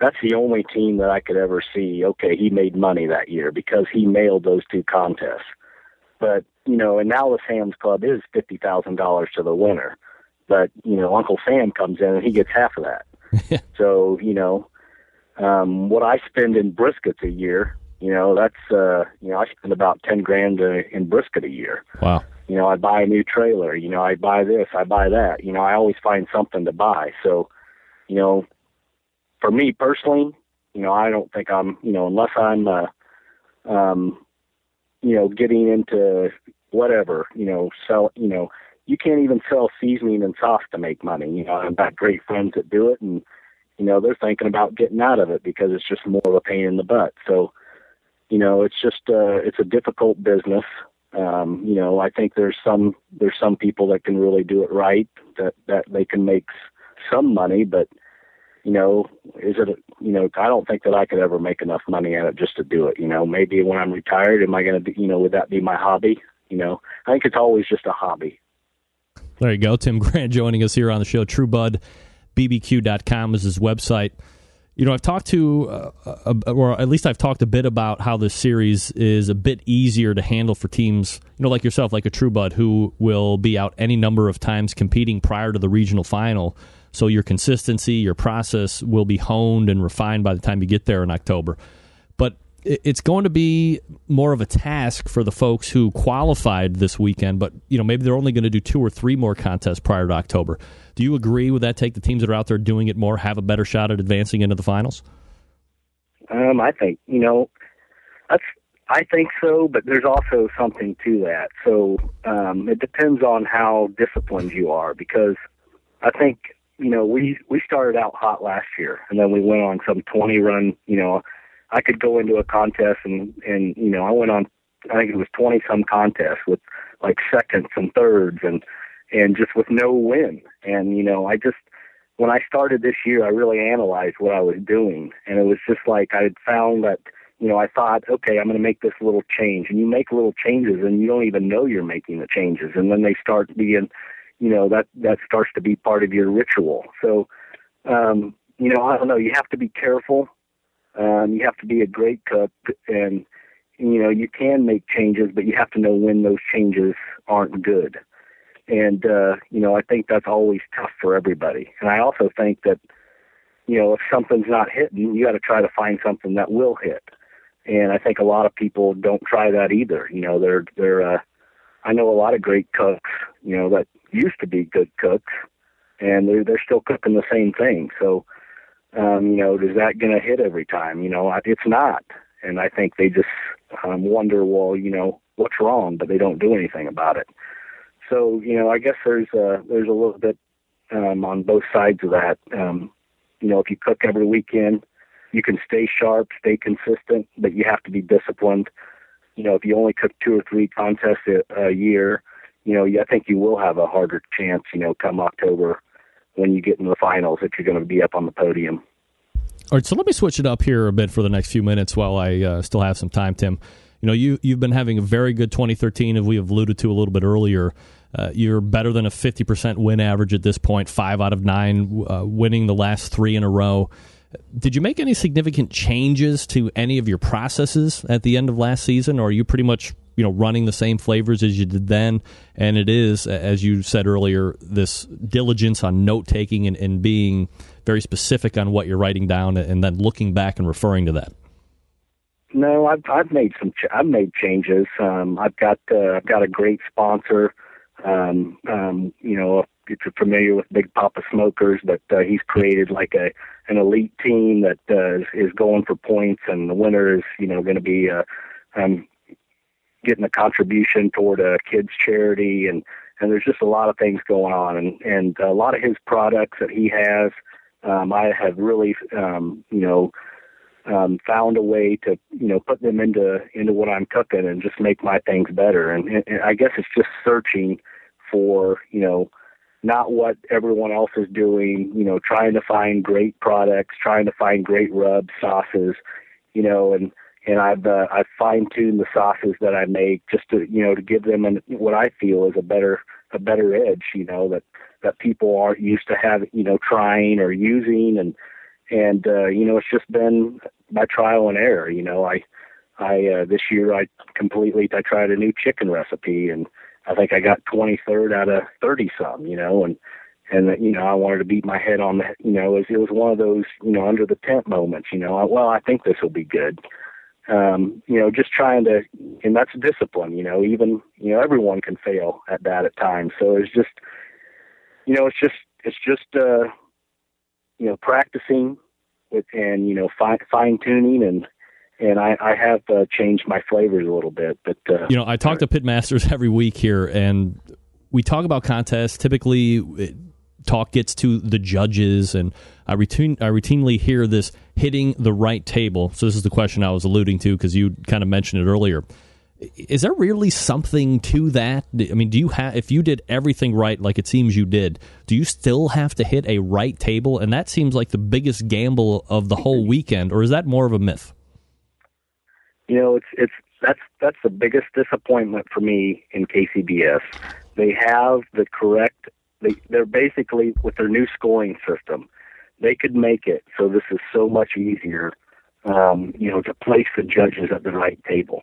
that's the only team that I could ever see. Okay, he made money that year because he nailed those two contests. But you know, and now the Sam's Club is fifty thousand dollars to the winner. But you know, Uncle Sam comes in and he gets half of that. so you know, um, what I spend in briskets a year, you know, that's uh, you know, I spend about ten grand uh, in brisket a year. Wow. You know, I buy a new trailer. You know, I buy this, I buy that. You know, I always find something to buy. So, you know, for me personally, you know, I don't think I'm, you know, unless I'm, uh, um, you know, getting into whatever, you know, sell, you know, you can't even sell seasoning and sauce to make money. You know, I've got great friends that do it and, you know, they're thinking about getting out of it because it's just more of a pain in the butt. So, you know, it's just, uh, it's a difficult business. Um, you know, I think there's some, there's some people that can really do it right, that, that they can make some money, but, you know, is it, you know, I don't think that I could ever make enough money at it just to do it. You know, maybe when I'm retired, am I going to you know, would that be my hobby? You know, I think it's always just a hobby. There you go. Tim Grant joining us here on the show. TrueBudBBQ.com is his website. You know, I've talked to, uh, uh, or at least I've talked a bit about how this series is a bit easier to handle for teams, you know, like yourself, like a True Bud, who will be out any number of times competing prior to the regional final. So your consistency, your process will be honed and refined by the time you get there in October. But it's going to be more of a task for the folks who qualified this weekend, but you know maybe they're only going to do two or three more contests prior to October. Do you agree with that? Take the teams that are out there doing it more have a better shot at advancing into the finals. Um, I think you know that's I think so, but there's also something to that. So um, it depends on how disciplined you are, because I think you know we we started out hot last year, and then we went on some 20 run you know I could go into a contest and and you know I went on I think it was twenty some contests with like seconds and thirds and and just with no win. And you know I just when I started this year I really analyzed what I was doing and it was just like I had found that you know I thought okay I'm going to make this little change. And you make little changes and you don't even know you're making the changes. And then they start being you know that that starts to be part of your ritual so um you know I don't know you have to be careful um, you have to be a great cook, and you know you can make changes, but you have to know when those changes aren't good. And uh, you know I think that's always tough for everybody. And I also think that you know if something's not hitting, you got to try to find something that will hit. And I think a lot of people don't try that either. You know they're they're uh, I know a lot of great cooks, you know that used to be good cooks, and they're they're still cooking the same thing. So um, you know, is that going to hit every time? You know, it's not. And I think they just um, wonder, well, you know, what's wrong, but they don't do anything about it. So, you know, I guess there's a, there's a little bit um, on both sides of that. Um, you know, if you cook every weekend, you can stay sharp, stay consistent, but you have to be disciplined. You know, if you only cook two or three contests a, a year, you know, I think you will have a harder chance, you know, come October when you get in the finals if you're going to be up on the podium. All right, so let me switch it up here a bit for the next few minutes while I uh, still have some time, Tim. You know, you you've been having a very good 2013, as we have alluded to a little bit earlier. Uh, you're better than a 50% win average at this point, five out of nine, uh, winning the last three in a row. Did you make any significant changes to any of your processes at the end of last season, or are you pretty much you know running the same flavors as you did then? And it is as you said earlier this diligence on note taking and, and being very specific on what you're writing down and then looking back and referring to that. No i've i've made some ch- i've made changes. Um i've got uh, i've got a great sponsor um um you know if you're familiar with Big Papa Smokers, but uh, he's created like a an elite team that uh, is going for points, and the winner is you know going to be uh, um, getting a contribution toward a kids charity and and there's just a lot of things going on and and a lot of his products that he has um I have really um you know um found a way to you know put them into into what I'm cooking and just make my things better and, and I guess it's just searching for you know not what everyone else is doing you know trying to find great products trying to find great rubs sauces you know and and I've uh, I've fine tuned the sauces that I make just to you know to give them an, what I feel is a better a better edge. You know that that people aren't used to having you know trying or using and and uh, you know it's just been my trial and error. You know I I uh, this year I completely I tried a new chicken recipe and I think I got 23rd out of 30 some. You know and and you know I wanted to beat my head on the you know it was, it was one of those you know under the tent moments. You know I, well I think this will be good um, you know, just trying to, and that's discipline, you know, even, you know, everyone can fail at that at times. So it's just, you know, it's just, it's just, uh, you know, practicing and, you know, fine, fine tuning and, and I, I have uh, changed my flavors a little bit, but, uh, you know, I talk to pitmasters every week here and we talk about contests. Typically it, talk gets to the judges and I, routine, I routinely hear this hitting the right table. So this is the question I was alluding to because you kind of mentioned it earlier. Is there really something to that? I mean, do you have if you did everything right, like it seems you did, do you still have to hit a right table? And that seems like the biggest gamble of the whole weekend, or is that more of a myth? You know, it's it's that's that's the biggest disappointment for me in KCBS they have the correct. They they're basically with their new scoring system, they could make it so this is so much easier. Um, you know, to place the judges at the right table.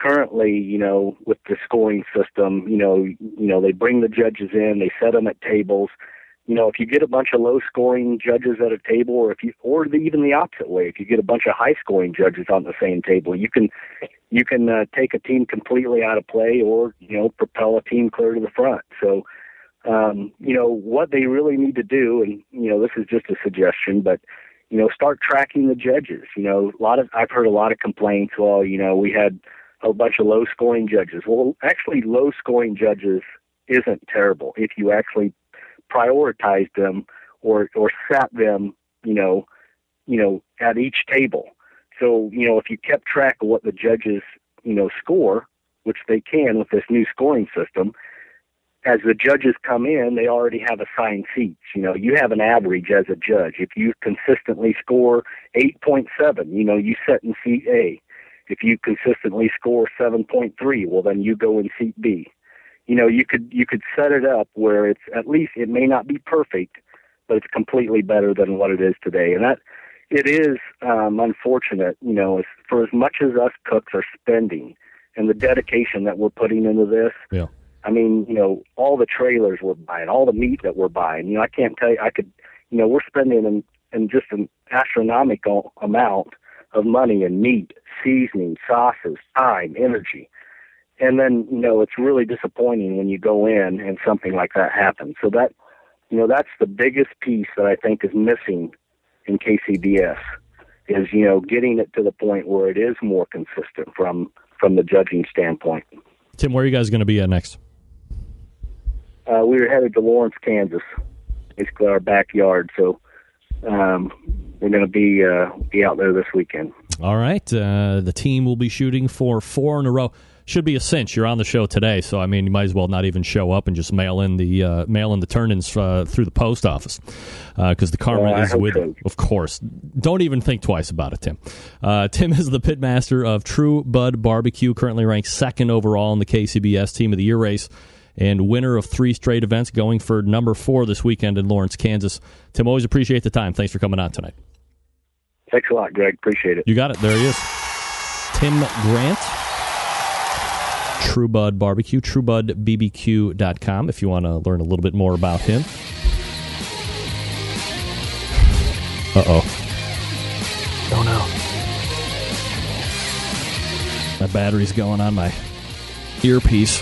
Currently, you know, with the scoring system, you know, you know they bring the judges in, they set them at tables you know, if you get a bunch of low scoring judges at a table, or if you, or the, even the opposite way, if you get a bunch of high scoring judges on the same table, you can, you can uh, take a team completely out of play, or you know, propel a team clear to the front. So, um, you know, what they really need to do, and you know, this is just a suggestion, but you know, start tracking the judges. You know, a lot of I've heard a lot of complaints. Well, you know, we had a bunch of low scoring judges. Well, actually, low scoring judges isn't terrible if you actually prioritized them or or sat them, you know, you know, at each table. So, you know, if you kept track of what the judges, you know, score, which they can with this new scoring system, as the judges come in, they already have assigned seats. You know, you have an average as a judge. If you consistently score 8.7, you know, you sit in seat A. If you consistently score 7.3, well, then you go in seat B you know you could you could set it up where it's at least it may not be perfect but it's completely better than what it is today. And that it is um unfortunate you know as, for as much as us cooks are spending and the dedication that we're putting into this yeah. I mean you know all the trailers we're buying all the meat that we're buying you know i can't tell you i could you know we're spending in, in just an astronomical amount of money in meat seasoning sauces time energy and then you know it's really disappointing when you go in and something like that happens. So that you know that's the biggest piece that I think is missing in KCBS is you know getting it to the point where it is more consistent from from the judging standpoint. Tim, where are you guys going to be at next? Uh, we are headed to Lawrence, Kansas, basically our backyard. So um, we're going to be uh, be out there this weekend. All right, uh, the team will be shooting for four in a row should be a cinch. You're on the show today, so I mean, you might as well not even show up and just mail in the uh, mail in the turn-ins uh, through the post office because uh, the karma well, is with so. you. Of course, don't even think twice about it, Tim. Uh, Tim is the pitmaster of True Bud Barbecue, currently ranked second overall in the KCBS Team of the Year race. And winner of three straight events, going for number four this weekend in Lawrence, Kansas. Tim, always appreciate the time. Thanks for coming on tonight. Thanks a lot, Greg. Appreciate it. You got it. There he is. Tim Grant True Bud Barbecue, truebudbbq.com if you want to learn a little bit more about him. Uh oh. Oh no. My battery's going on my earpiece.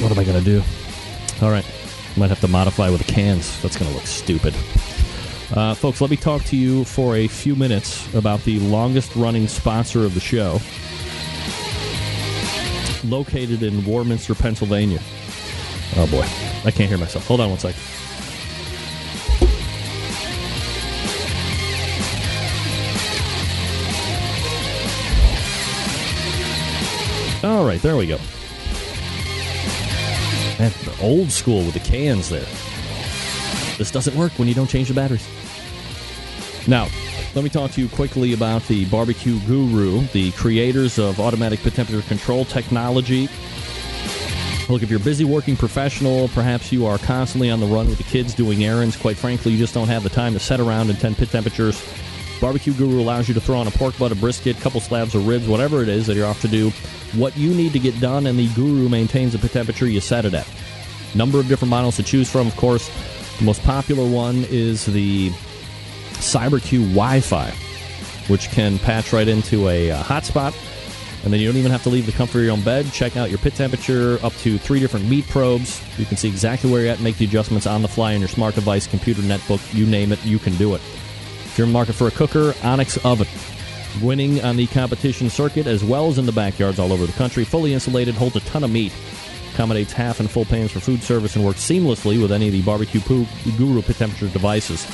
What am I going to do? All right. Might have to modify with the cans. That's going to look stupid. Uh, folks, let me talk to you for a few minutes about the longest running sponsor of the show located in Warminster, Pennsylvania. Oh boy, I can't hear myself. Hold on one second. All right, there we go. Man, old school with the cans there. This doesn't work when you don't change the batteries. Now, let me talk to you quickly about the Barbecue Guru, the creators of automatic pit temperature control technology. Look, if you're a busy working professional, perhaps you are constantly on the run with the kids doing errands. Quite frankly, you just don't have the time to set around in 10 pit temperatures. Barbecue Guru allows you to throw on a pork butt, a brisket, couple slabs of ribs, whatever it is that you're off to do. What you need to get done, and the Guru maintains the pit temperature you set it at. Number of different models to choose from, of course. The most popular one is the CyberQ Wi Fi, which can patch right into a uh, hotspot. And then you don't even have to leave the comfort of your own bed. Check out your pit temperature, up to three different meat probes. You can see exactly where you're at, make the adjustments on the fly on your smart device, computer, netbook, you name it, you can do it. If you're in the market for a cooker, Onyx Oven. Winning on the competition circuit as well as in the backyards all over the country. Fully insulated, holds a ton of meat. Accommodates half and full pans for food service and works seamlessly with any of the barbecue guru pit temperature devices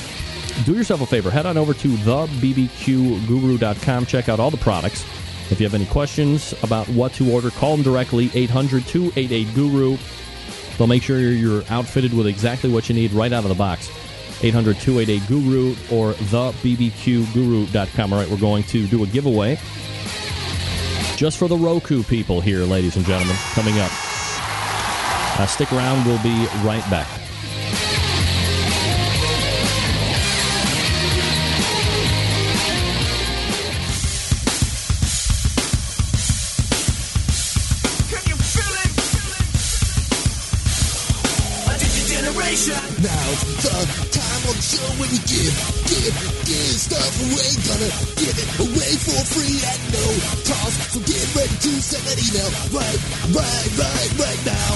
do yourself a favor. Head on over to thebbqguru.com. Check out all the products. If you have any questions about what to order, call them directly 800 288 Guru. They'll make sure you're outfitted with exactly what you need right out of the box. 800 288 Guru or thebbqguru.com. All right, we're going to do a giveaway just for the Roku people here, ladies and gentlemen, coming up. Uh, stick around. We'll be right back. The time on the show when we give, give, give stuff away. Gonna give it away for free at no cost. So get ready to send that email right, right, right, right now.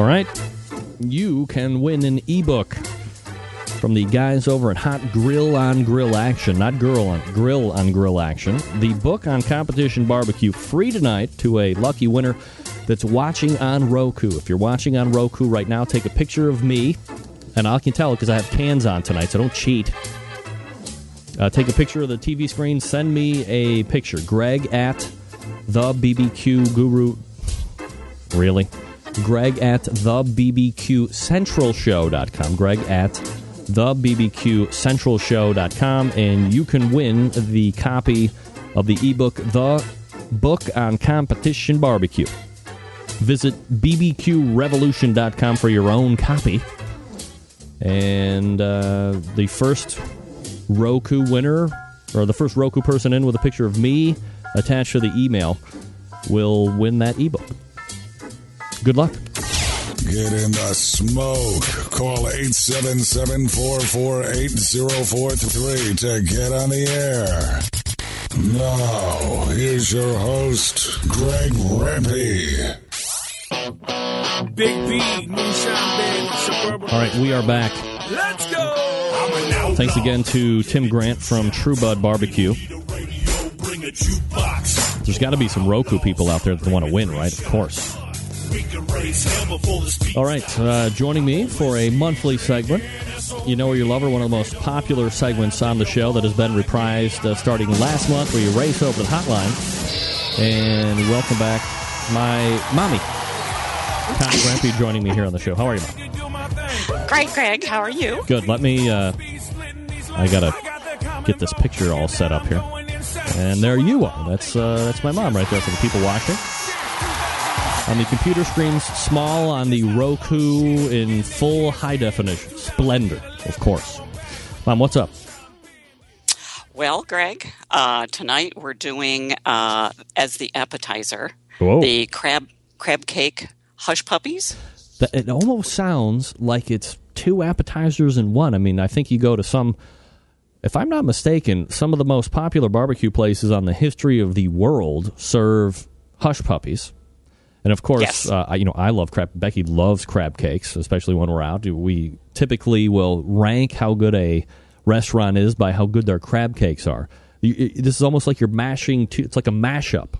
All right. You can win an ebook from the guys over at Hot Grill on Grill Action, not Girl on Grill on Grill Action. The book on competition barbecue free tonight to a lucky winner that's watching on Roku. If you're watching on Roku right now, take a picture of me, and I can tell because I have cans on tonight, so don't cheat. Uh, take a picture of the TV screen. Send me a picture. Greg at the BBQ Guru. Really? Greg at the BBQ Central Show.com. Greg at the BBQ Central Show.com. And you can win the copy of the ebook, The Book on Competition Barbecue. Visit bbqrevolution.com for your own copy. And uh, the first Roku winner, or the first Roku person in with a picture of me attached to the email, will win that ebook. Good luck. Get in the smoke. Call 877-448-043 to get on the air. Now, here's your host, Greg Rempe. Big B, Moonshine Band, Suburban. All right, we are back. Let's go. I'm an outlaw. Thanks again to Tim Grant from True Bud Barbecue. Bring a jukebox. There's got to be some Roku people out there that want to win, right? Of course. We can raise hell before the speech. All right, uh, joining me for a monthly segment. You know or you love her, one of the most popular segments on the show that has been reprised uh, starting last month, where you race over the hotline. And welcome back, my mommy, Connie Rempe, joining me here on the show. How are you, Mom? Do my thing. Great, Greg. How are you? Good. Let me. Uh, Be slitting these I gotta lines. got that comment get this picture all set up here. And there you are. That's uh, that's my mom right there for the people watching. On the computer screens, small on the Roku in full high definition, splendor, of course. Mom, what's up? Well, Greg, uh, tonight we're doing uh, as the appetizer Whoa. the crab crab cake hush puppies. It almost sounds like it's two appetizers in one. I mean, I think you go to some, if I'm not mistaken, some of the most popular barbecue places on the history of the world serve hush puppies. And of course, Yes. uh, I- you know, I love crab. Becky loves crab cakes, especially when we're out. We typically will rank how good a restaurant is by how good their crab cakes are. You, it- this is almost like you're mashing. Two, it's like a mashup.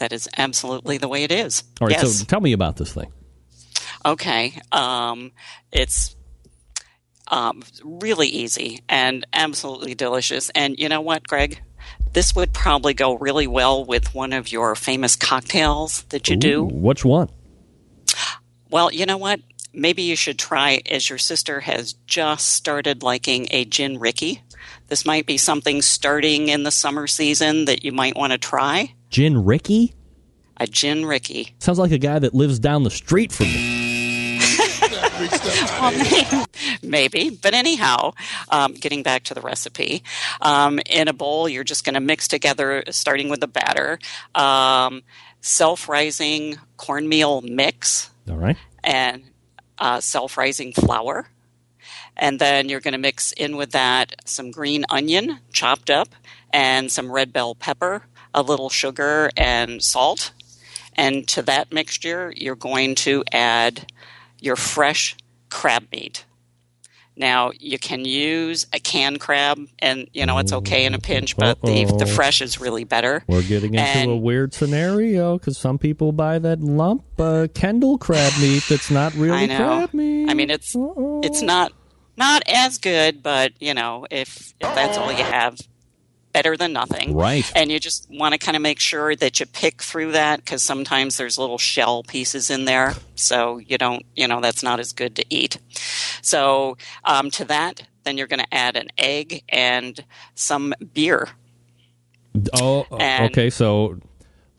That is absolutely the way it is. All right, yes. so tell me about this thing. Okay. Um, it's um, really easy and absolutely delicious. And you know what, Greg? This would probably go really well with one of your famous cocktails that you Ooh, do. which one? Well, you know what? Maybe you should try, as your sister has just started liking a gin Ricky. This might be something starting in the summer season that you might want to try. Gin Ricky. A gin Ricky. Sounds like a guy that lives down the street from me. Well, Maybe. But anyhow, um, getting back to the recipe, um, in a bowl, you're just going to mix together, starting with the batter, um, self rising cornmeal mix All right. and uh, self rising flour. And then you're going to mix in with that some green onion chopped up and some red bell pepper, a little sugar, and salt. And to that mixture, you're going to add your fresh crab meat. Now, you can use a canned crab, and you know it's okay in a pinch, but the, Uh-oh. the fresh is really better. We're getting into And- a weird scenario because some people buy that lump uh, Kendall crab meat that's not really crab meat. I mean, it's Uh-oh. it's not not as good, but you know, if if that's all you have, better than nothing. Right. And you just want to kind of make sure that you pick through that because sometimes there's little shell pieces in there, so you don't, you know, that's not as good to eat. So um, to that, then you're going to add an egg and some beer. Oh, and- okay. So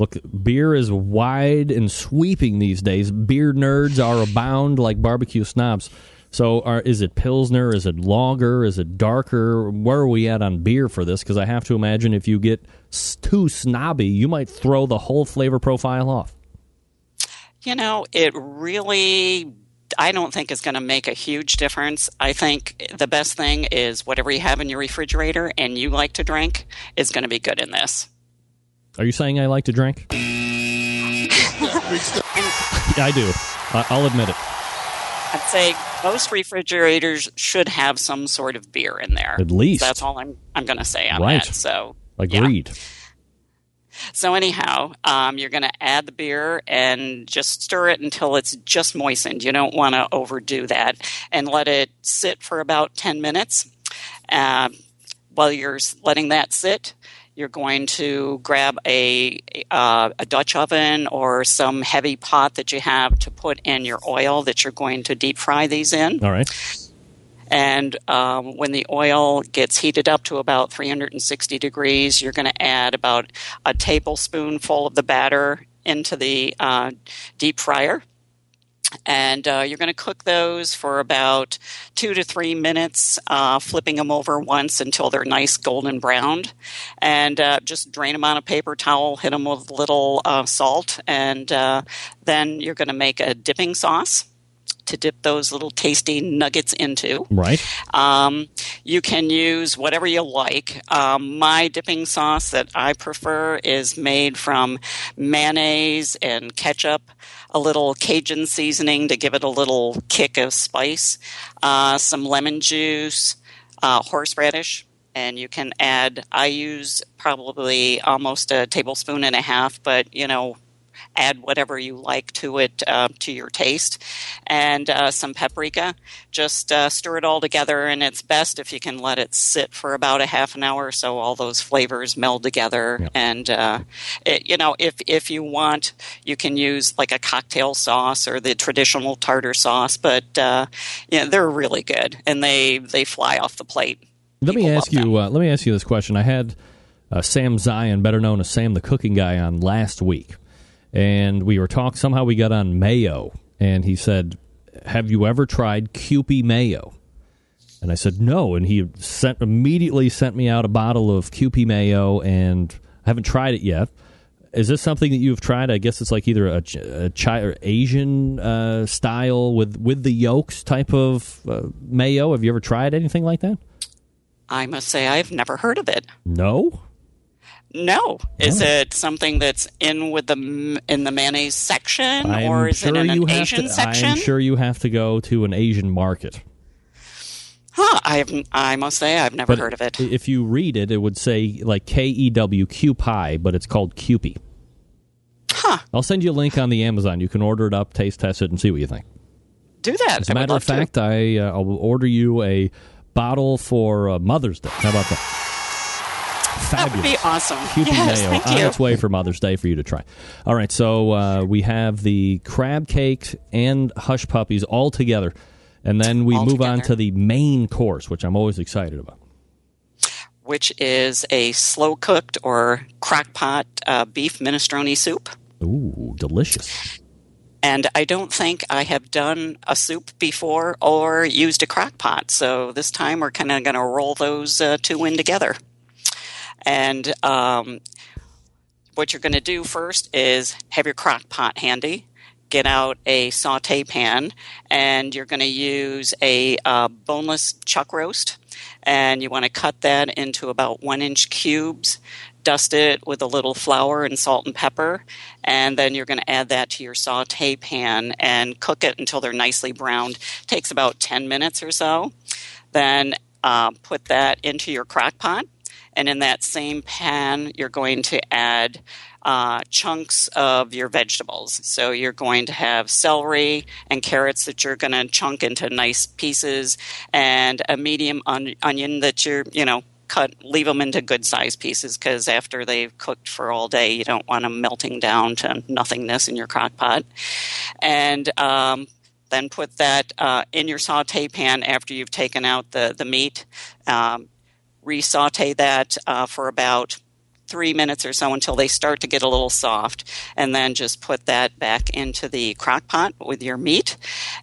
Look, beer is wide and sweeping these days. Beer nerds are abound like barbecue snobs. So, are, is it Pilsner? Is it Lager? Is it darker? Where are we at on beer for this? Because I have to imagine if you get too snobby, you might throw the whole flavor profile off. You know, it really, I don't think is going to make a huge difference. I think the best thing is whatever you have in your refrigerator and you like to drink is going to be good in this. Are you saying I like to drink? Yeah, I do. I'll admit it. I'd say most refrigerators should have some sort of beer in there. At least. That's all I'm, I'm going to say on Right. that. So, yeah. Agreed. So anyhow, um, you're going to add the beer and just stir it until it's just moistened. You don't want to overdo that, and let it sit for about ten minutes. Uh, while you're letting that sit, you're going to grab a uh, a Dutch oven or some heavy pot that you have to put in your oil that you're going to deep fry these in. All right. And um, when the oil gets heated up to about 360 degrees, you're going to add about a tablespoonful of the batter into the uh, deep fryer. And uh, you're going to cook those for about two to three minutes, uh, flipping them over once until they're nice golden browned. And uh, just drain them on a paper towel, hit them with a little uh, salt, and uh, then you're going to make a dipping sauce to dip those little tasty nuggets into. Right. Um, you can use whatever you like. Um, my dipping sauce that I prefer is made from mayonnaise and ketchup, a little Cajun seasoning to give it a little kick of spice, uh, some lemon juice, uh, horseradish. And you can add, I use probably almost a tablespoon and a half, but you know, add whatever you like to it uh, to your taste. And uh, some paprika. Just uh, stir it all together and it's best if you can let it sit for about a half an hour or so. All those flavors meld together and uh, it, you know if if you want you can use like a cocktail sauce or the traditional tartar sauce but uh, yeah they're really good and they they fly off the plate. Let me ask you. Uh, let me ask you this question. I had uh, Sam Zion, better known as Sam the Cooking Guy, on last week, and we were talking. Somehow we got on mayo, and he said, "Have you ever tried Kewpie mayo?" And I said no, and he sent immediately sent me out a bottle of Kewpie mayo, and I haven't tried it yet. Is this something that you've tried? I guess it's like either a, a Chi or Asian uh, style with with the yolks type of uh, mayo. Have you ever tried anything like that? i must say i've never heard of it No. No. Is Oh. it something that's in with the in the mayonnaise section, I'm or is sure it in you an have Asian to, section? I'm sure you have to go to an Asian market. Huh? I. I must say I've never But heard of it. If you read it, it would say like K E W Q pie, but it's called Kewpie. Huh? I'll send you a link on the Amazon. You can order it up, taste test it, and see what you think. Do that. As a I would matter of fact, I uh, I'll order you a bottle for uh, Mother's Day. How about that? To. That would be Fabulous. awesome. Kewpie yes, mayo thank on its way for Mother's Day for you to try. All right, so uh, we have the crab cakes and hush puppies all together, and then we All move on to the main course, which I'm always excited about. Which is a slow cooked or crock pot uh, beef minestrone soup. Ooh, delicious! And I don't think I have done a soup before or used a crock pot. So this time we're kind of going to roll those uh, two in together. And um, what you're going to do first is have your crock pot handy. Get out a saute pan, and you're going to use a uh, boneless chuck roast. And you want to cut that into about one inch cubes dust it with a little flour and salt and pepper, and then you're going to add that to your saute pan and cook it until they're nicely browned. Takes about 10 minutes or so. Then uh, put that into your crock pot, and in that same pan, you're going to add uh, chunks of your vegetables. So you're going to have celery and carrots that you're going to chunk into nice pieces, and a medium on- onion that you're, you know, cut, leave them into good sized pieces because after they've cooked for all day, you don't want them melting down to nothingness in your crock pot. And um, then put that uh, in your saute pan after you've taken out the, the meat. Um, re saute that uh, for about three minutes or so until they start to get a little soft, and then just put that back into the crock pot with your meat.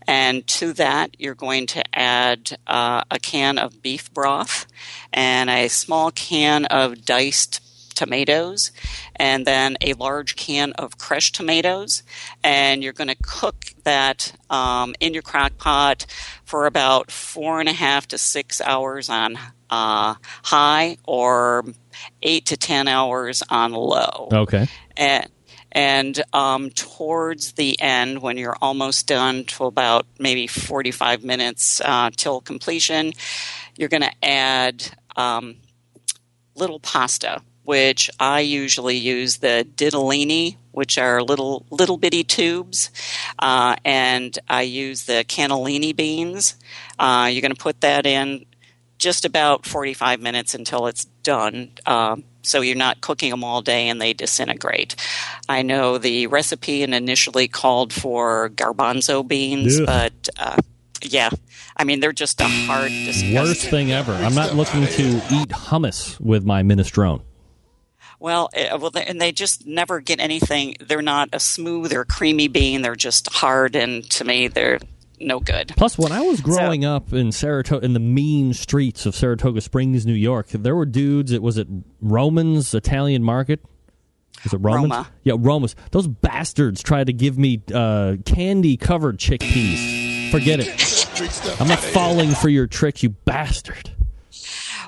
And to that, you're going to add uh, a can of beef broth and a small can of diced tomatoes and then a large can of crushed tomatoes. And you're going to cook that um, in your crock pot for about four and a half to six hours on uh, high or eight to ten hours on low. Okay. and and um, towards the end, when you're almost done to about maybe 45 minutes uh, till completion, you're going to add um, little pasta, which I usually use the ditalini, which are little little bitty tubes, uh, and I use the cannellini beans. Uh, you're going to put that in just about 45 minutes until it's done. Um, so you're not cooking them all day and they disintegrate. I know the recipe initially called for garbanzo beans, Ugh. but uh, yeah, I mean they're just a hard, disgusting. Worst thing ever. I'm not looking to eat hummus with my minestrone. Well, eh, well, they- and they just never get anything. They're not a smooth or creamy bean. They're just hard, and to me, they're no good. Plus, when I was growing up in Saratoga, in the mean streets of Saratoga Springs, New York, there were dudes. It was at Roman's Italian Market. Was it Roman's? Roma. Yeah, Roma's. Those bastards tried to give me uh, candy-covered chickpeas. Forget it. I'm not falling for your tricks, you bastard.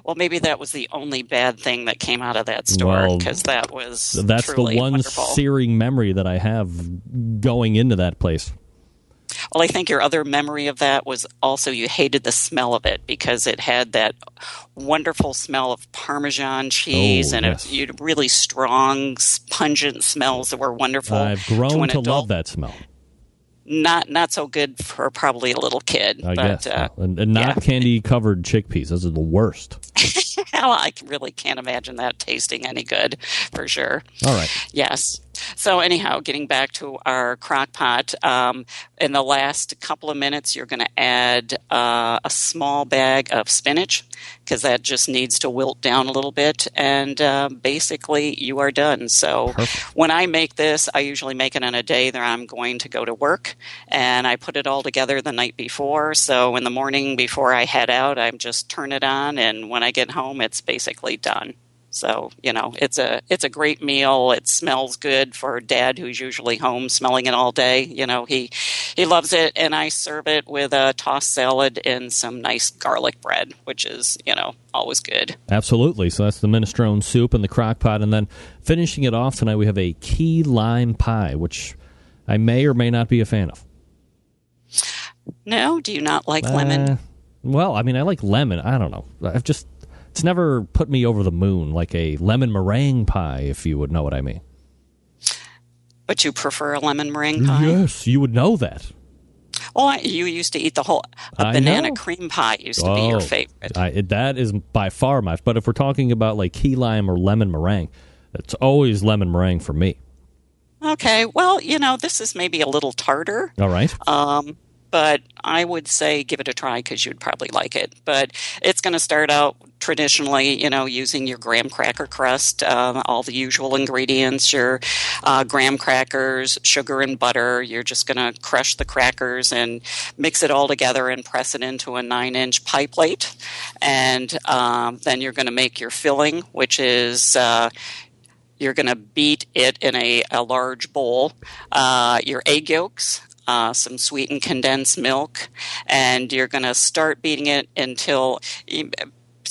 Well, maybe that was the only bad thing that came out of that store Well, because that was That's the one wonderful. searing memory that I have going into that place. Well, I think your other memory of that was also you hated the smell of it because it had that wonderful smell of Parmesan cheese Oh, and yes. a, really strong, pungent smells that were wonderful. I've grown an to adult. love that smell. Not not so good for probably a little kid, I but guess, uh, and, and not yeah. candy-covered chickpeas. Those are the worst. well, I really can't imagine that tasting any good for sure. All right. Yes. So anyhow, getting back to our crock pot, um, in the last couple of minutes, you're going to add uh, a small bag of spinach because that just needs to wilt down a little bit, and uh, basically you are done. So when I make this, I usually make it on a day that I'm going to go to work, and I put it all together the night before. So in the morning before I head out, I just turn it on, and when I get home, it's basically done. So you know, it's a it's a great meal. It smells good for Dad, who's usually home smelling it all day. You know, he he loves it, and I serve it with a tossed salad and some nice garlic bread, which is you know always good. Absolutely. So that's the minestrone soup and the crock pot. And then finishing it off tonight, we have a key lime pie, which I may or may not be a fan of. No, do you not like Uh, lemon? well, I mean, I like lemon. I don't know. I've just, it's never put me over the moon like a lemon meringue pie, if you would know what I mean. But you prefer a lemon meringue pie? Yes, you would know that. Well, you used to eat the whole a banana know. cream pie used to be your Oh, favorite. I, that is by far my. But if we're talking about like key lime or lemon meringue, it's always lemon meringue for me. Okay, well, you know, this is maybe a little tartar. All right. Um, but I would say give it a try because you'd probably like it. But it's going to start out traditionally, you know, using your graham cracker crust, uh, all the usual ingredients, your uh, graham crackers, sugar, and butter. You're just going to crush the crackers and mix it all together and press it into a nine inch pie plate. And um, then you're going to make your filling, which is. Uh, you're going to beat it in a, a large bowl. Uh, your egg yolks, uh, some sweetened condensed milk, and you're going to start beating it until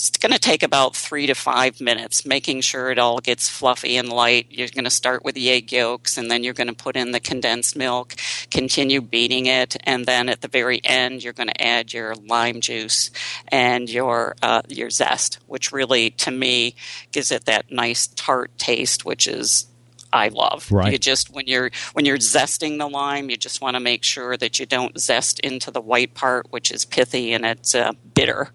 it's going to take about three to five minutes, making sure it all gets fluffy and light. You're going to start with the egg yolks, and then you're going to put in the condensed milk, continue beating it, and then at the very end, you're going to add your lime juice and your uh, your zest, which really, to me, gives it that nice tart taste, which is I love. Right. You just when you're when you're zesting the lime, you just want to make sure that you don't zest into the white part, which is pithy and it's uh, bitter.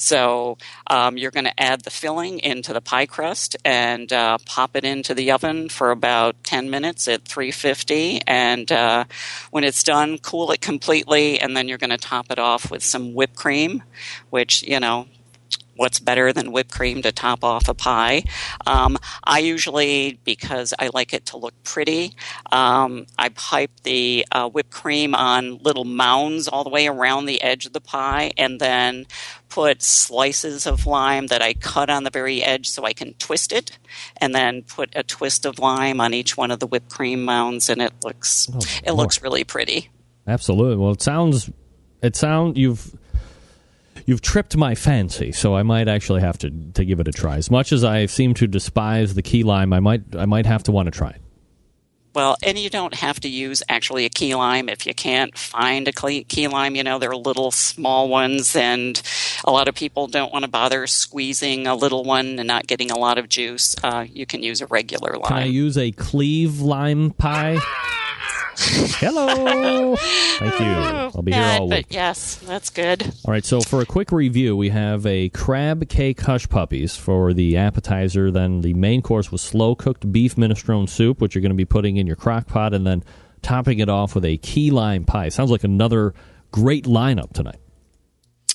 So um, you're going to add the filling into the pie crust and uh, pop it into the oven for about 10 minutes at 350. And uh, when it's done, cool it completely, and then you're going to top it off with some whipped cream, which you know what's better than whipped cream to top off a pie. Um, I usually, because I like it to look pretty, um, I pipe the uh, whipped cream on little mounds all the way around the edge of the pie, and then put slices of lime that I cut on the very edge so I can twist it, and then put a twist of lime on each one of the whipped cream mounds, and it looks Oh, it looks really pretty. Absolutely. Well, it sounds. It sound you've. You've tripped my fancy, so I might actually have to, to give it a try. As much as I seem to despise the key lime, I might I might have to want to try it. Well, and you don't have to use actually a key lime if you can't find a key lime. You know, they're little small ones, and a lot of people don't want to bother squeezing a little one and not getting a lot of juice. Uh, you can use a regular lime. Can I use a cleave lime pie? Hello. Thank you. Oh, I'll be here Yeah, all but week. yes, that's good. All right, so for a quick review, we have a crab cake hush puppies for the appetizer. Then the main course was slow cooked beef minestrone soup, which you're going to be putting in your crock pot, and then topping it off with a key lime pie. Sounds like another great lineup tonight.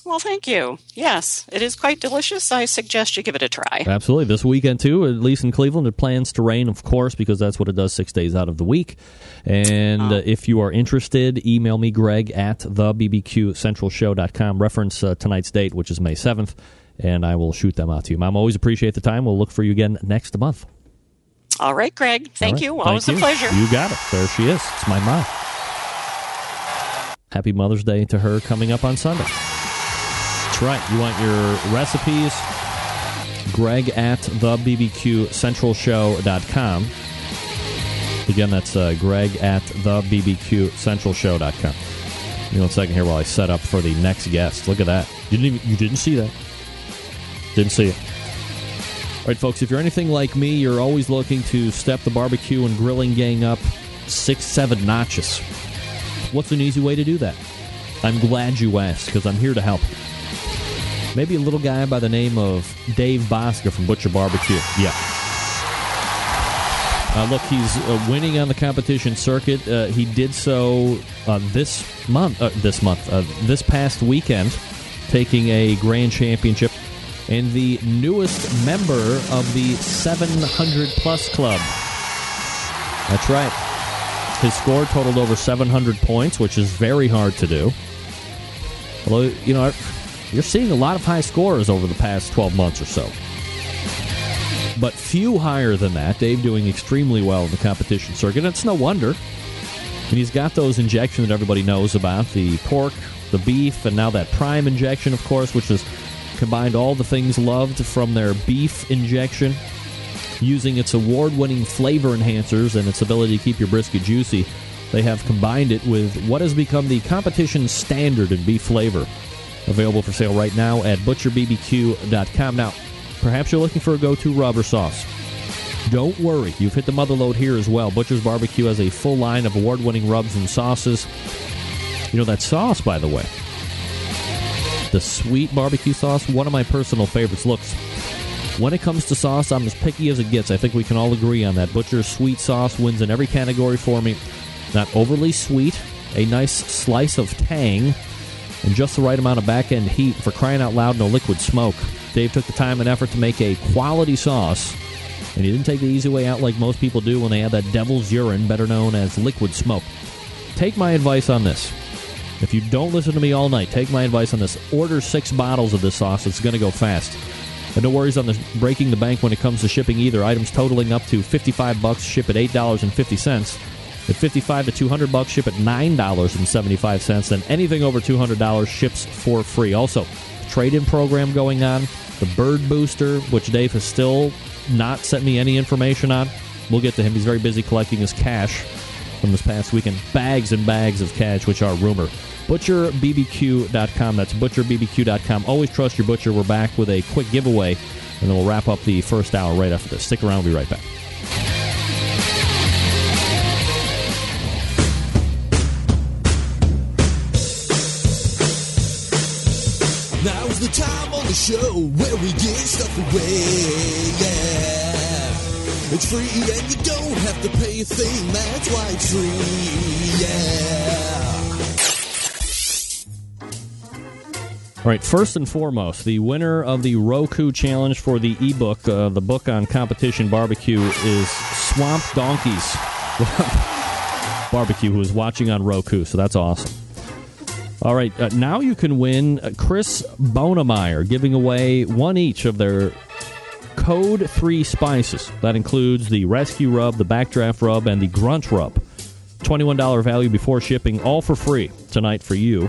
Well, thank you. Yes, it is quite delicious. I suggest you give it a try. Absolutely. This weekend, too, at least in Cleveland, it plans to rain, of course, because that's what it does six days out of the week. And uh, if you are interested, email me, Greg, at thebbqcentralshow.com. Reference uh, tonight's date, which is May 7th, and I will shoot them out to you. Mom, always appreciate the time. We'll look for you again next month. All right, Greg. Thank right. you. Thank Always you. a pleasure. You got it. There she is. It's my mom. Happy Mother's Day to her coming up on Sunday. That's right. You want your recipes? Greg at thebbqcentralshow.com. Again, that's uh, Greg at thebbqcentralshow.com. You know, a second here while I set up for the next guest. Look at that. You didn't even, you didn't see that. Didn't see it. All right, folks, if you're anything like me, you're always looking to step the barbecue and grilling gang up six, seven notches. What's an easy way to do that? I'm glad you asked because I'm here to help. Maybe a little guy by the name of Dave Bouska from Butcher Barbecue. Yeah. Uh, look, he's uh, winning on the competition circuit. Uh, he did so uh, this month. Uh, this month, uh, this past weekend, taking a grand championship and the newest member of the 700 plus club. That's right. His score totaled over 700 points, which is very hard to do. Although, you know, you're seeing a lot of high scores over the past 12 months or so. But few higher than that. Dave doing extremely well in the competition circuit. And it's no wonder. And he's got those injections that everybody knows about the pork, the beef, and now that prime injection, of course, which has combined all the things loved from their beef injection using its award winning flavor enhancers and its ability to keep your brisket juicy. They have combined it with what has become the competition standard in beef flavor. Available for sale right now at butcherbbq.com. Now, perhaps you're looking for a go to rubber sauce. Don't worry, you've hit the mother load here as well. Butcher's Barbecue has a full line of award winning rubs and sauces. You know, that sauce, by the way, the sweet barbecue sauce, one of my personal favorites. Looks, when it comes to sauce, I'm as picky as it gets. I think we can all agree on that. Butcher's sweet sauce wins in every category for me. Not overly sweet, a nice slice of tang, and just the right amount of back end heat. For crying out loud, no liquid smoke. Dave took the time and effort to make a quality sauce, and he didn't take the easy way out like most people do when they add that devil's urine, better known as liquid smoke. Take my advice on this. If you don't listen to me all night, take my advice on this. Order six bottles of this sauce. It's going to go fast. And no worries on the breaking the bank when it comes to shipping either. Items totaling up to 55 bucks ship at $8.50. At 55 to 200 bucks ship at $9.75 and anything over $200 ships for free. Also, trade-in program going on. The Bird Booster, which Dave has still not sent me any information on. We'll get to him. He's very busy collecting his cash from this past weekend. Bags and bags of cash, which are rumor. ButcherBBQ.com. That's ButcherBBQ.com. Always trust your butcher. We're back with a quick giveaway, and then we'll wrap up the first hour right after this. Stick around. We'll be right back. Now's the time on the show where we give stuff away. Yeah. It's free and you don't have to pay a thing. That's why it's free. Yeah. All right, first and foremost, the winner of the Roku challenge for the ebook, uh, the book on competition barbecue, is Swamp Donkeys Barbecue, who is watching on Roku. So that's awesome. All right, uh, now you can win uh, Chris Bohnemeier giving away one each of their Code 3 spices. That includes the Rescue Rub, the Backdraft Rub, and the Grunt Rub. $21 value before shipping, all for free tonight for you.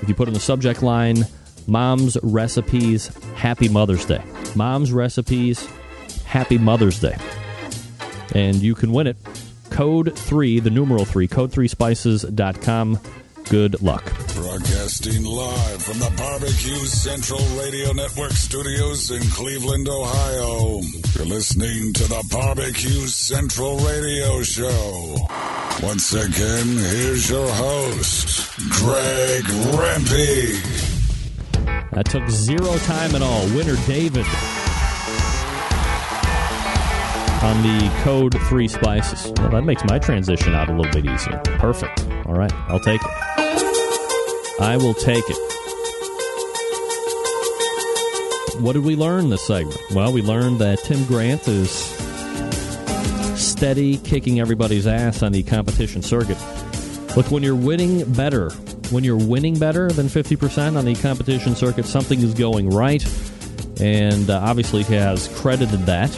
If you put in the subject line, Mom's Recipes, Happy Mother's Day. Mom's Recipes, Happy Mother's Day. And you can win it. Code 3, the numeral 3, code3spices.com. Good luck. Broadcasting live from the Barbecue Central Radio Network studios in Cleveland, Ohio. You're listening to the Barbecue Central Radio Show. Once again, here's your host, Greg Rempe. That took zero time at all. Winner David on the code three spices. Well, that makes my transition out a little bit easier. Perfect. All right, I'll take it. I will take it. What did we learn this segment? Well, we learned that Tim Grant is steady kicking everybody's ass on the competition circuit. Look, when you're winning better, when you're winning better than 50% on the competition circuit, something is going right. And uh, obviously, he has credited that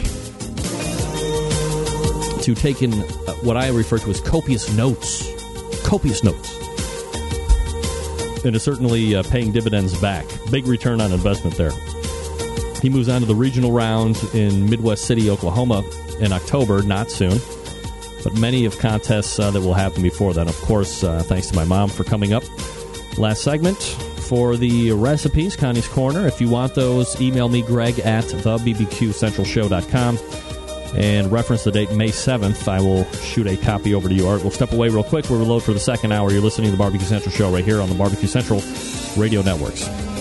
to taking uh, what I refer to as copious notes. Copious notes. And is certainly uh, paying dividends back. Big return on investment there. He moves on to the regional round in Midwest City, Oklahoma in October, not soon. But many of contests uh, that will happen before then. Of course, uh, thanks to my mom for coming up. Last segment for the recipes, Connie's Corner. If you want those, email me, greg at thebbqcentralshow.com and reference the date May 7th. I will shoot a copy over to you. All right, we'll step away real quick. We'll reload for the second hour. You're listening to the Barbecue Central Show right here on the Barbecue Central Radio Networks.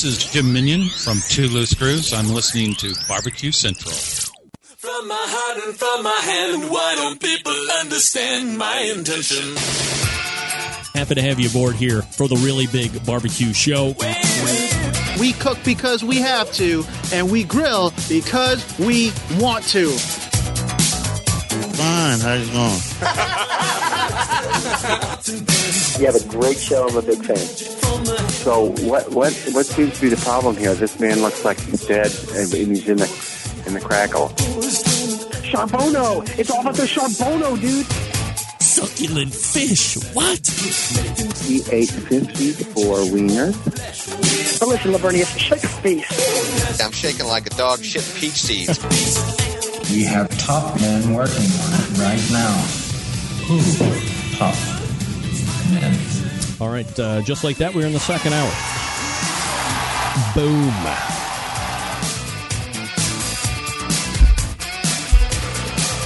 This is Jim Minion from Two Loose Screws. I'm listening to Barbecue Central. From my heart and from my hand, why don't people understand my intention? Happy to have you aboard here for the really big barbecue show. We cook because we have to, and we grill because we want to. Fine, how's it going? You have a great show. I'm a big fan. So what what what seems to be the problem here? This man looks like he's dead and he's in the in the crackle. Charbono! It's all about the Charbono, dude! Succulent fish. What? He ate 54 wieners. But listen, Lavernius, shake a face. I'm shaking like a dog shit peach seeds. We have top men working on it right now. Who? Top men. All right, uh, just like that, we're in the second hour. Boom.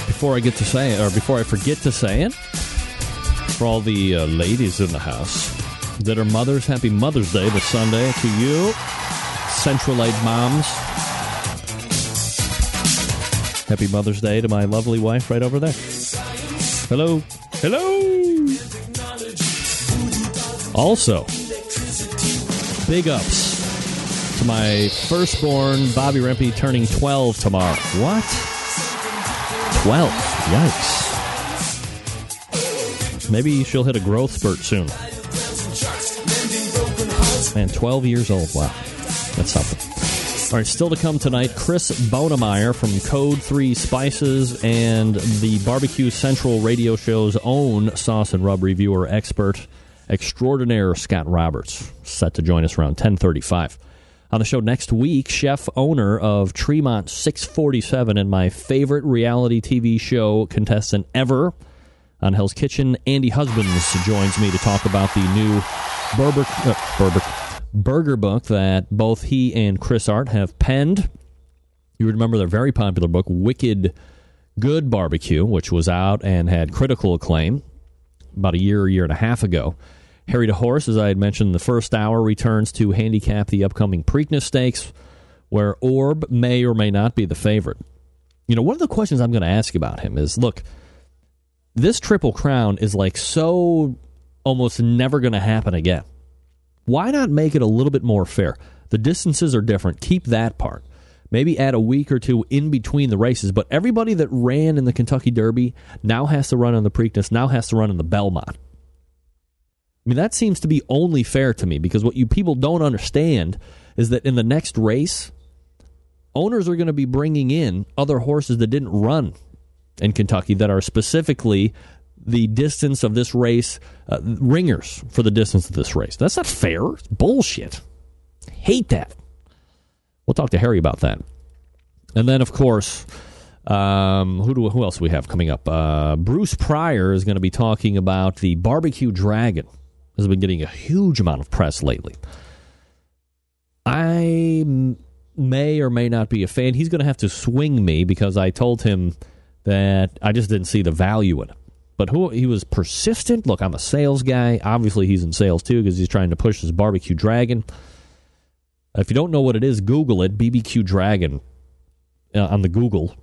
Before I get to say it, or before I forget to say it, for all the uh, ladies in the house that are mothers, happy Mother's Day this Sunday to you, Centralite moms. Happy Mother's Day to my lovely wife right over there. Hello. Hello. Also, big ups to my firstborn, Bobby Rempe, turning 12 tomorrow. What? 12. Yikes. Maybe she'll hit a growth spurt soon. Man, 12 years old. Wow. That's something. All right, still to come tonight, Chris Bohnemeier from Code 3 Spices and the Barbecue Central radio show's own sauce and rub reviewer expert. Extraordinaire Scott Roberts, set to join us around 1035. On the show next week, chef owner of Tremont 647 and my favorite reality TV show contestant ever on Hell's Kitchen, Andy Husbands joins me to talk about the new Burger, uh, Burger, book that both he and Chris Hart have penned. You remember their very popular book, Wicked Good Barbecue, which was out and had critical acclaim about a year, year and a half ago. Harry DeHorse, as I had mentioned in the first hour, returns to handicap the upcoming Preakness Stakes, where Orb may or may not be the favorite. You know, one of the questions I'm going to ask about him is look, this Triple Crown is like so almost never going to happen again. Why not make it a little bit more fair? The distances are different. Keep that part. Maybe add a week or two in between the races, but everybody that ran in the Kentucky Derby now has to run in the Preakness, now has to run in the Belmont. I mean, that seems to be only fair to me because what you people don't understand is that in the next race, owners are going to be bringing in other horses that didn't run in Kentucky that are specifically the distance of this race, uh, ringers for the distance of this race. That's not fair. It's bullshit. Hate that. We'll talk to Harry about that. And then, of course, um, who do who else do we have coming up? Uh, Bruce Pryor is going to be talking about the barbecue dragon has been getting a huge amount of press lately. I may or may not be a fan. He's going to have to swing me because I told him that I just didn't see the value in it. But who he was persistent. Look, I'm a sales guy. Obviously, he's in sales too because he's trying to push his barbecue dragon. If you don't know what it is, Google it. BBQ Dragon uh, on the Google,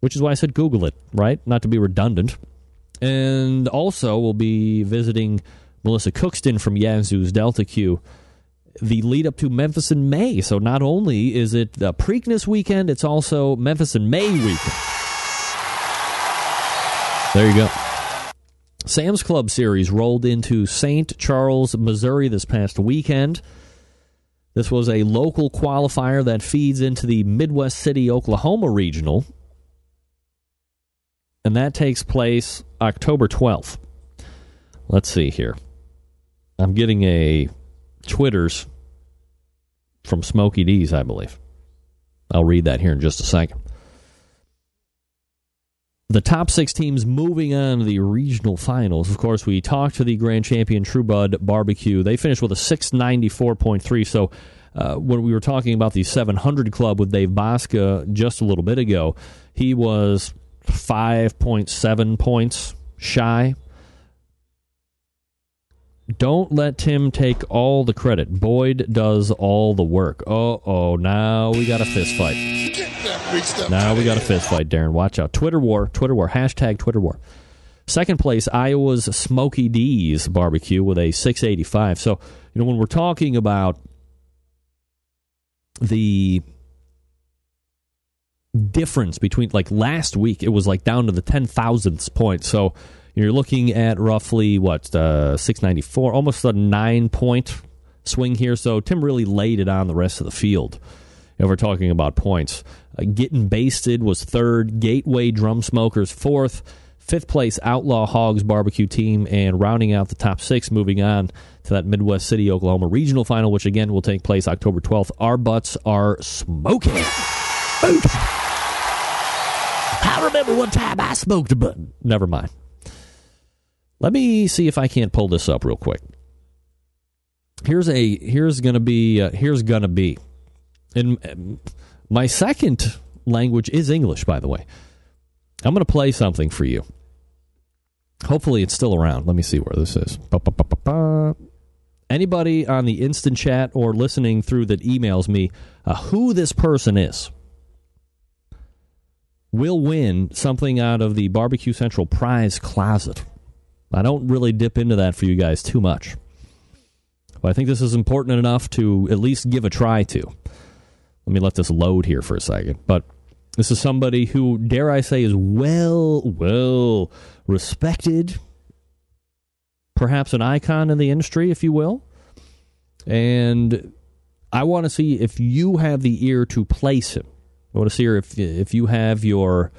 which is why I said Google it, right? Not to be redundant. And also, we'll be visiting Melissa Cookston from Yazoo's Delta Q the lead up to Memphis in May. So not only is it the Preakness weekend, it's also Memphis in May weekend. There you go. Sam's Club Series rolled into St. Charles, Missouri this past weekend. This was a local qualifier that feeds into the Midwest City, Oklahoma regional. And that takes place October 12th. Let's see here. I'm getting a Twitters from Smokey D's, I believe. I'll read that here in just a second. The top six teams moving on to the regional finals. Of course, we talked to the grand champion True Bud Barbecue. They finished with a 694.3. So, uh, when we were talking about the 700 club with Dave Bouska just a little bit ago, he was 5.7 points shy don't let Tim take all the credit. Boyd does all the work. Oh, oh, now we got a fist fight. Now we got a fist fight, Darren. Watch out. Twitter war, Twitter war, hashtag Twitter war. Second place, Iowa's Smokey D's barbecue with a 685. So, you know, when we're talking about the difference between, like last week, it was like down to the 10 thousandths point. So, you're looking at roughly what uh, 694, almost a nine point swing here. So Tim really laid it on the rest of the field. If we're talking about points, uh, getting basted was third. Gateway Drum Smokers fourth. Fifth place Outlaw Hogs Barbecue Team, and rounding out the top six, moving on to that Midwest City, Oklahoma regional final, which again will take place October 12th. Our butts are smoking. I remember one time I smoked a button. Never mind. Let me see if I can't pull this up real quick. Here's a here's gonna be uh, here's gonna be, and um, my second language is English. By the way, I'm gonna play something for you. Hopefully, it's still around. Let me see where this is. Ba-ba-ba-ba-ba. Anybody on the instant chat or listening through that emails me uh, who this person is will win something out of the Barbecue Central prize closet. I don't really dip into that for you guys too much. But I think this is important enough to at least give a try to. Let me let this load here for a second. But this is somebody who, dare I say, is well, well respected, perhaps an icon in the industry, if you will. And I want to see if you have the ear to place him. I want to see if if you have your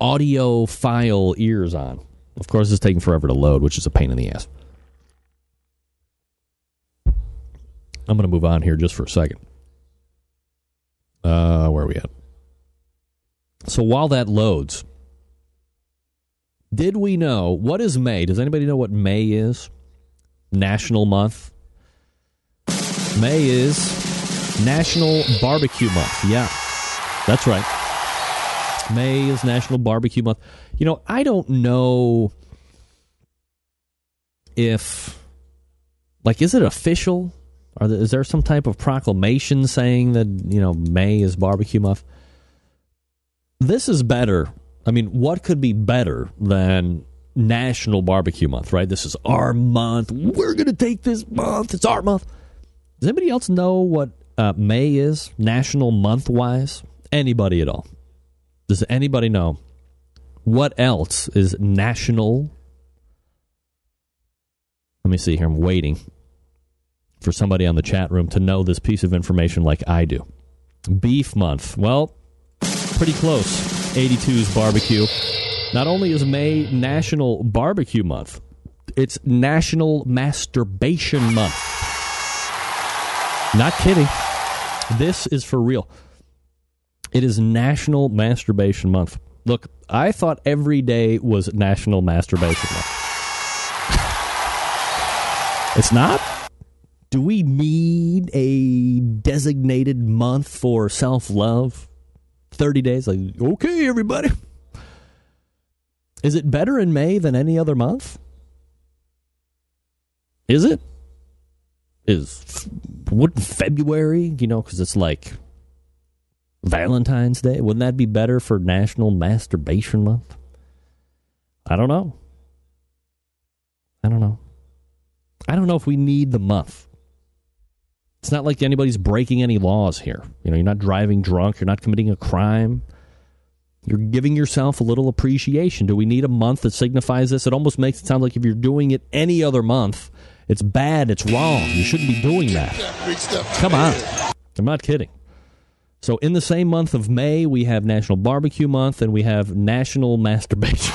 audio file ears on Of course, it's taking forever to load, which is a pain in the ass. I'm going to move on here just for a second. Uh, where are we at? So while that loads, did we know what is May? Does anybody know what May is? National month. May is National Barbecue Month. Yeah, that's right. May is National Barbecue Month. You know, I don't know if, like, is it official? Are there, is there some type of proclamation saying that you know May is Barbecue Month? This is better. I mean, what could be better than National Barbecue Month? Right? This is our month. We're gonna take this month. It's our month. Does anybody else know what uh, May is national month wise? Anybody at all? Does anybody know what else is national? Let me see here. I'm waiting for somebody on the chat room to know this piece of information like I do. Beef month. Well, pretty close. 82's barbecue. Not only is May National Barbecue Month, it's National Masturbation Month. Not kidding. This is for real. It is National Masturbation Month. Look, I thought every day was National Masturbation Month. It's not? Do we need a designated month for self love? 30 days? Like, okay, everybody. Is it better in May than any other month? Is it? Is wouldn't February, you know, because it's like Valentine's Day, wouldn't that be better for National Masturbation Month? I don't know. I don't know. I don't know if we need the month. It's not like anybody's breaking any laws here. You know, you're not driving drunk, you're not committing a crime. You're giving yourself a little appreciation. Do we need a month that signifies this? It almost makes it sound like if you're doing it any other month, it's bad, it's wrong. You shouldn't be doing that. Come on. I'm not kidding. So, in the same month of May, we have National Barbecue Month and we have National Masturbation.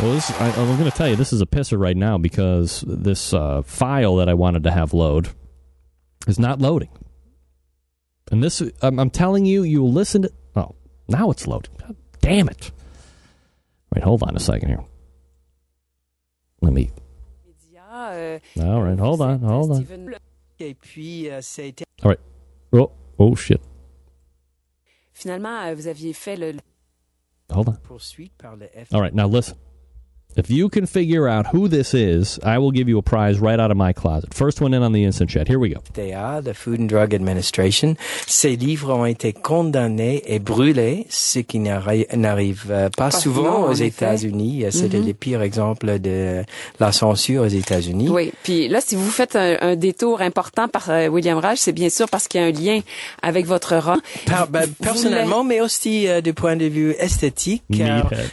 well, this, I, I'm going to tell you, this is a pisser right now because this uh, file that I wanted to have load is not loading. And this, I'm, I'm telling you, you listen to. Oh, now it's loading. God damn it. Wait, hold on a second here. Let me. All right, hold on, hold on. Et puis, euh, ça a été... All right. Oh, oh shit. Finalement, euh, vous aviez fait le Hold on. poursuite par le F. All right, now listen. If you can figure out who this is, I will give you a prize right out of my closet. First one in on the instant chat. Here we go. FDA, the Food and Drug Administration. Ces livres ont été condamnés et brûlés, ce qui n'arri- n'arrive euh, pas, souvent souvent, en aux. États-Unis. Euh, C'était Mhm. les pires exemples de la censure aux États-Unis. Oui, puis là, si vous faites un, un détour important par euh, William Raj, c'est bien sûr parce qu'il y a un lien avec votre rang. Par- ben, personnellement, mais aussi euh, du point de vue esthétique,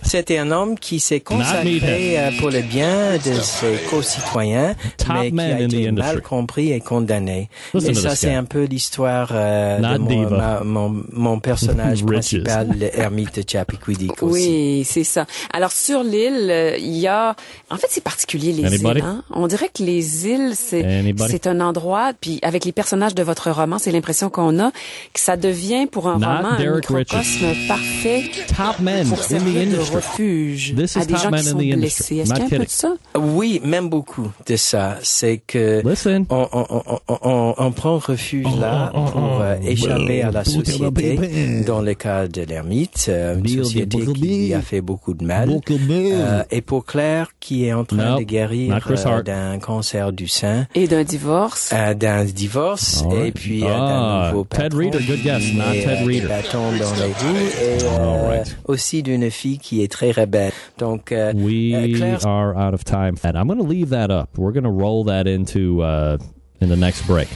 c'était un homme qui s'est consacré meathead. euh, pour le bien de ses concitoyens, Top mais qui man a in the été industry. mal compris et condamné. Listen et ça, this c'est un peu l'histoire euh, de mon, ma- mon, mon personnage principal, l'ermite de Chappaquiddick aussi. Oui, c'est ça. Alors sur l'île, il y a, en fait, c'est particulier les Anybody? îles. Hein? On dirait que les îles, c'est un endroit. Puis avec les personnages de votre roman, c'est l'impression qu'on a que ça devient pour un Not roman un Derek microcosme parfait Top men pour in the servir de industry. refuge This is à des top gens men qui in sont the Est-ce qu'il y a un peu de ça? Oui, même beaucoup de ça. C'est que Listen. on, on, on, on, on prend refuge là oh, pour euh, oh, échapper à la société. Dans le cas de l'ermite, euh, une société qui lui a fait beaucoup de mal. Euh, et pour Claire, qui est en train Nope, de guérir euh, d'un cancer du sein, Et d'un divorce. euh, d'un divorce, All et puis Ah, d'un nouveau Ted Reader, good guess, not Ted Reader. dans les roues, et euh, right. aussi d'une fille qui est très rebelle. Donc, euh, We euh, are out of time. And I'm going to leave that up. We're going to roll that into uh, in the next break.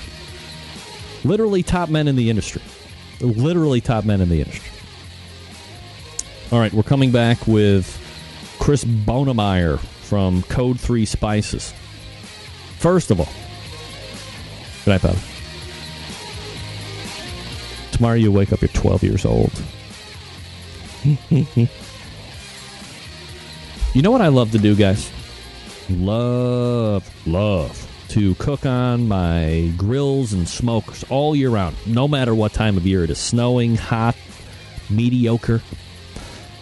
Literally top men in the industry. Literally top men in the industry. All right, we're coming back with Chris Bohnemeier from Code 3 Spices. First of all, good night, Bobby. Tomorrow you wake up, you're 12 years old. You know what I love to do, guys? Love, love to cook on my grills and smokers all year round, no matter what time of year it is snowing, hot, mediocre.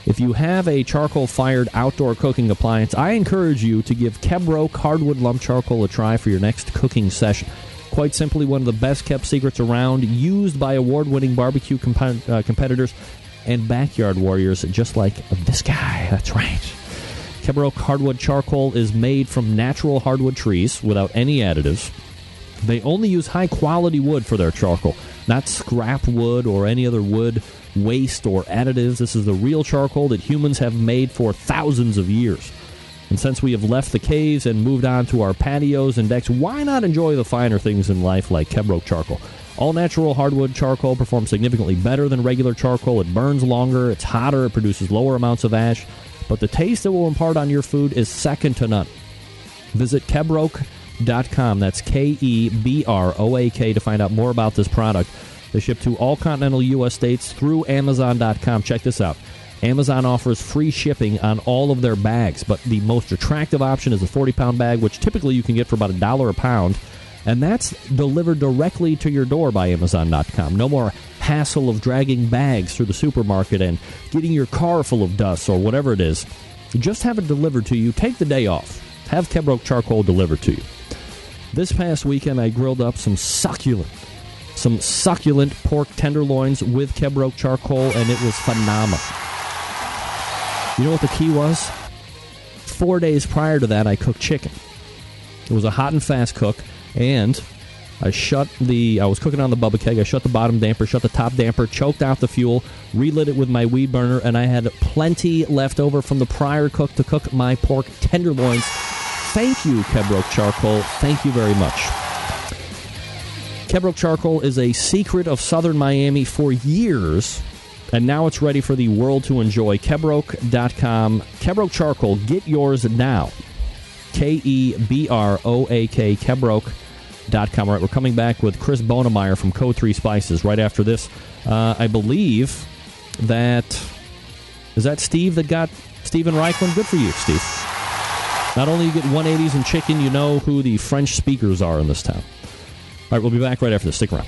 If you have a charcoal fired outdoor cooking appliance, I encourage you to give Kebroak hardwood lump charcoal a try for your next cooking session. Quite simply, one of the best kept secrets around, used by award winning barbecue comp- uh, competitors and backyard warriors just like this guy. That's right. Kebroak hardwood charcoal is made from natural hardwood trees without any additives. They only use high quality wood for their charcoal, not scrap wood or any other wood waste or additives. This is the real charcoal that humans have made for thousands of years. And since we have left the caves and moved on to our patios and decks, why not enjoy the finer things in life like Kebroak charcoal? All natural hardwood charcoal performs significantly better than regular charcoal. It burns longer, it's hotter, it produces lower amounts of ash, but the taste it will impart on your food is second to none. Visit Kebroak.com. That's K E B R O A K to find out more about this product. They ship to all continental U.S. states through Amazon.com. Check this out. Amazon offers free shipping on all of their bags, but the most attractive option is a 40 pound bag, which typically you can get for about a dollar a pound. And that's delivered directly to your door by Amazon.com. No more hassle of dragging bags through the supermarket and getting your car full of dust or whatever it is. Just have it delivered to you. Take the day off. Have Kebroak charcoal delivered to you. This past weekend, I grilled up some succulent, some succulent pork tenderloins with Kebroak charcoal, and it was phenomenal. You know what the key was? Four days prior to that, I cooked chicken. It was a hot and fast cook, and I shut the. I was cooking on the Bubba keg. I shut the bottom damper, shut the top damper, choked out the fuel, relit it with my weed burner, and I had plenty left over from the prior cook to cook my pork tenderloins. Thank you, Kebroak Charcoal. Thank you very much. Kebroak Charcoal is a secret of southern Miami for years, and now it's ready for the world to enjoy. Kebroak.com. Kebroak Charcoal, get yours now. K E B R O A K, Kebroak.com. All right, we're coming back with Chris Bohnemeier from Code 3 Spices right after this. Uh, I believe that. Is that Steve that got Steven Raichlen? Good for you, Steve. Not only you get 180s and chicken, you know who the French speakers are in this town. All right, we'll be back right after this. Stick around.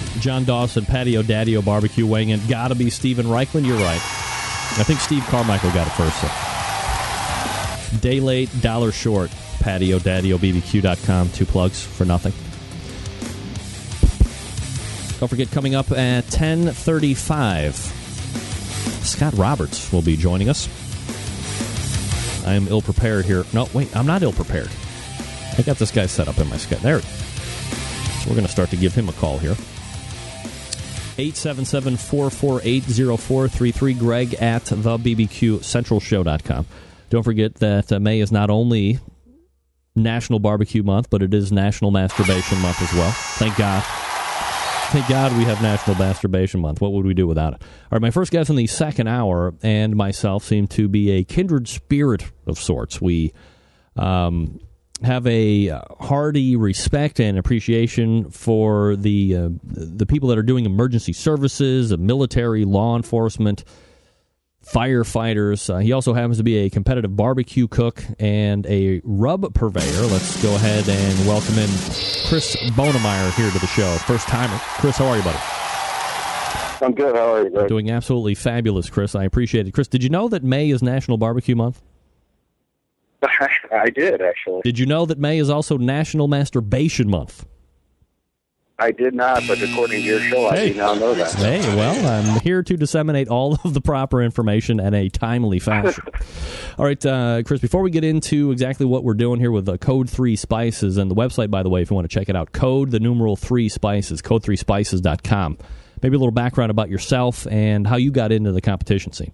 John Dawson, Patio Daddio Barbecue weighing in. Gotta be Steven Raichlen. You're right. I think Steve Carmichael got it first. So. Day late, dollar short. Patio Daddio BBQ.com. Two plugs for nothing. Don't forget, coming up at 1035, Scott Roberts will be joining us. I am ill prepared here. No, wait, I'm not ill prepared. I got this guy set up in my schedule. There. We're going to start to give him a call here. 877 448 0433, greg at bbqcentralshow.com. Don't forget that uh, May is not only National Barbecue Month, but it is National Masturbation Month as well. Thank God. Thank God we have National Masturbation Month. What would we do without it? All right, my first guest in the second hour and myself seem to be a kindred spirit of sorts. We um, have a uh, hearty respect and appreciation for the uh, the people that are doing emergency services, military, law enforcement, firefighters. Uh, he also happens to be a competitive barbecue cook and a rub purveyor. Let's go ahead and welcome in Chris Bohnemeier here to the show. First timer. Chris, how are you, buddy? I'm good. How are you, Greg? Doing absolutely fabulous, Chris. I appreciate it. Chris, did you know that May is National Barbecue Month? I did actually. Did you know that May is also National Masturbation Month? I did not, but according to your show, I do now know that. Hey, well, I'm here to disseminate all of the proper information in a timely fashion. all right, uh, Chris, before we get into exactly what we're doing here with uh, Code 3 Spices, and the website, by the way, if you want to check it out, Code, the numeral 3 Spices, code3spices.com. Maybe a little background about yourself and how you got into the competition scene.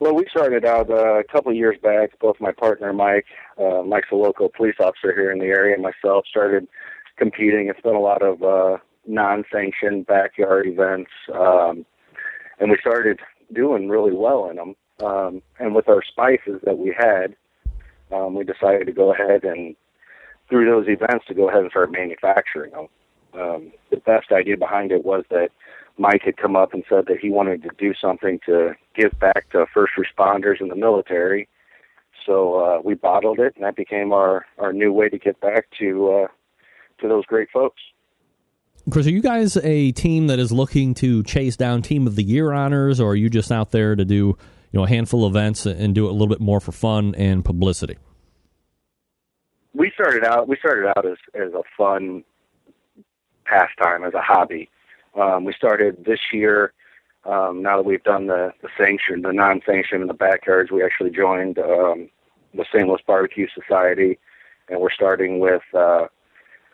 Well, we started out uh, a couple of years back. Both my partner Mike, uh, Mike's a local police officer here in the area, and myself started competing. It's been a lot of uh, non-sanctioned backyard events, um, and we started doing really well in them. Um, and with our spices that we had, um, we decided to go ahead and through those events to go ahead and start manufacturing them. Um, the best idea behind it was that Mike had come up and said that he wanted to do something to give back to first responders in the military. So uh, we bottled it, and that became our our new way to get back to uh, to those great folks. Chris, are you guys a team that is looking to chase down Team of the Year honors, or are you just out there to do you know a handful of events and do it a little bit more for fun and publicity? We started out we started out as as a fun pastime, as a hobby. Um, we started this year. Um, now that we've done the the sanction, the non-sanction in the backyards, we actually joined um, the St. Louis Barbecue Society, and we're starting with uh,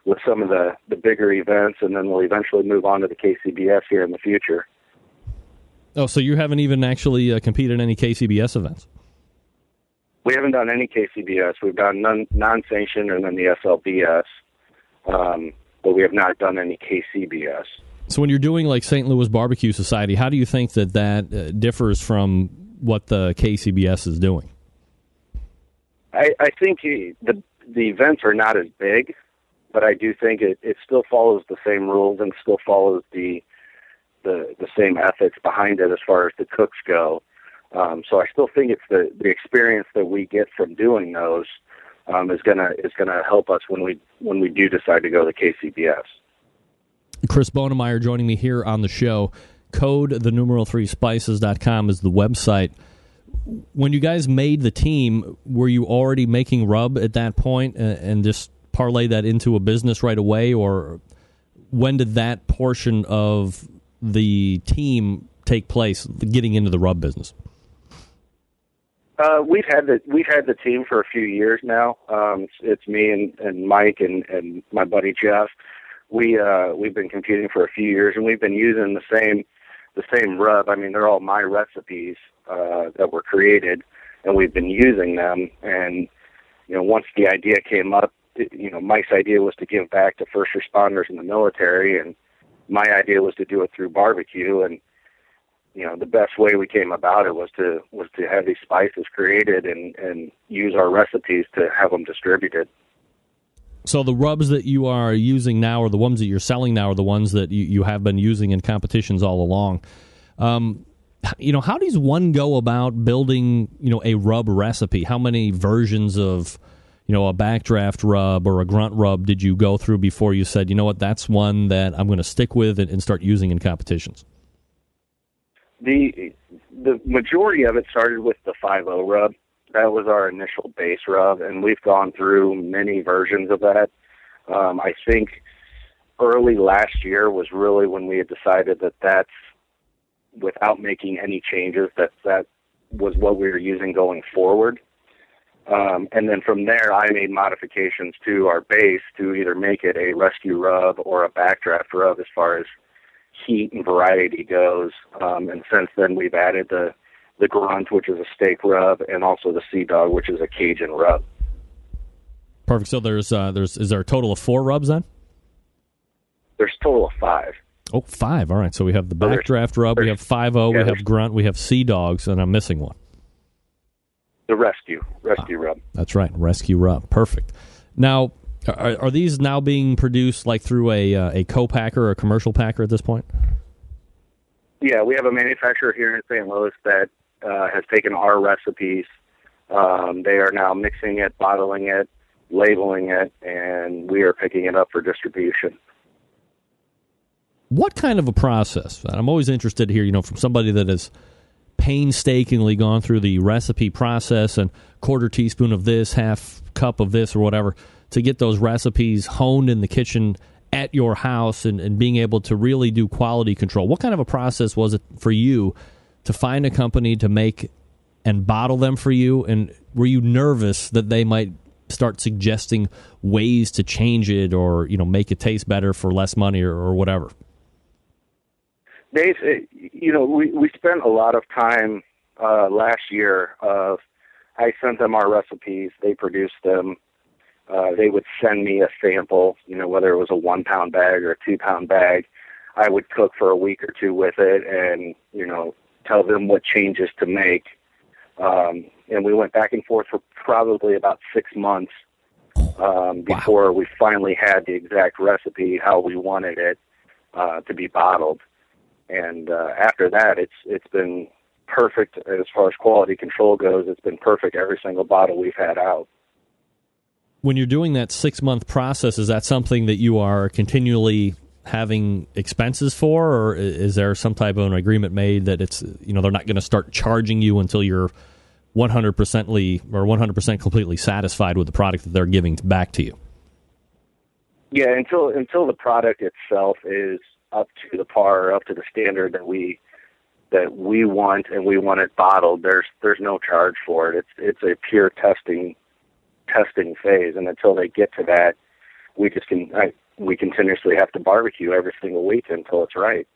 with some of the the bigger events, and then we'll eventually move on to the KCBS here in the future. Oh, so you haven't even actually uh, competed in any KCBS events? We haven't done any KCBS. We've done non non-sanctioned and then the SLBS, um, but we have not done any KCBS. So when you're doing like St. Louis Barbecue Society, how do you think that that uh, differs from what the KCBS is doing? I, I think the the events are not as big, but I do think it, it still follows the same rules and still follows the the the same ethics behind it as far as the cooks go. Um, so I still think it's the the experience that we get from doing those um, is gonna is gonna help us when we when we do decide to go to KCBS. Chris Bohnemeier joining me here on the show. Code the numeral three spices.com is the website. When you guys made the team, were you already making rub at that point and, just parlay that into a business right away, or when did that portion of the team take place, getting into the rub business? Uh, we've had the we've had the team for a few years now. Um, it's, it's me and, and Mike and, and my buddy Jeff. We uh, we've been competing for a few years, and we've been using the same the same rub. I mean, they're all my recipes uh, that were created, and we've been using them. And you know, once the idea came up, you know, Mike's idea was to give back to first responders in the military, and my idea was to do it through barbecue. And you know, the best way we came about it was to was to have these spices created and and use our recipes to have them distributed. So the rubs that you are using now, or the ones that you're selling now, are the ones that you, you have been using in competitions all along. Um, you know, how does one go about building, you know, a rub recipe? How many versions of, you know, a backdraft rub or a grunt rub did you go through before you said, you know what, that's one that I'm going to stick with and, and start using in competitions? The the majority of it started with the five O rub that was our initial base rub, and we've gone through many versions of that. Um, I think early last year was really when we had decided that that's without making any changes that that was what we were using going forward. Um, and then from there, I made modifications to our base to either make it a rescue rub or a backdraft rub as far as heat and variety goes. Um, and since then, we've added the the grunt, which is a steak rub, and also the sea dog, which is a Cajun rub. Perfect. So there's uh, there's is there a total of four rubs then? There's a total of five. Oh, five. All right. So we have the backdraft rub, we have five O, yeah, we have grunt, we have sea dogs, and I'm missing one. The rescue, rescue rub. That's right, rescue rub. Perfect. Now, are, are these now being produced like through a uh, a co-packer or a commercial packer at this point? Yeah, we have a manufacturer here in St. Louis that uh, has taken our recipes. Um, they are now mixing it, bottling it, labeling it, and we are picking it up for distribution. What kind of a process? I'm always interested to hear, you know, from somebody that has painstakingly gone through the recipe process and quarter teaspoon of this, half cup of this, or whatever to get those recipes honed in the kitchen at your house and, and being able to really do quality control. What kind of a process was it for you to find a company to make and bottle them for you? And were you nervous that they might start suggesting ways to change it or you know make it taste better for less money or, or whatever? Dave, you know, we we spent a lot of time uh, last year. Of I sent them our recipes, they produced them. Uh, they would send me a sample, you know, whether it was a one pound bag or a two pound bag. I would cook for a week or two with it, and you know, tell them what changes to make. Um, and we went back and forth for probably about six months um, before we finally had the exact recipe how we wanted it uh, to be bottled. And uh, after that, it's it's been perfect as far as quality control goes. It's been perfect every single bottle we've had out. When you're doing that six month process, is that something that you are continually having expenses for, or is there some type of an agreement made that it's you know they're not going to start charging you until you're 100%ly or 100% completely satisfied with the product that they're giving back to you? Yeah, until until the product itself is up to the par, up to the standard that we that we want, and we want it bottled. There's there's no charge for it. It's it's a pure testing testing phase, and until they get to that, we just can I, we continuously have to barbecue every single week until it's right.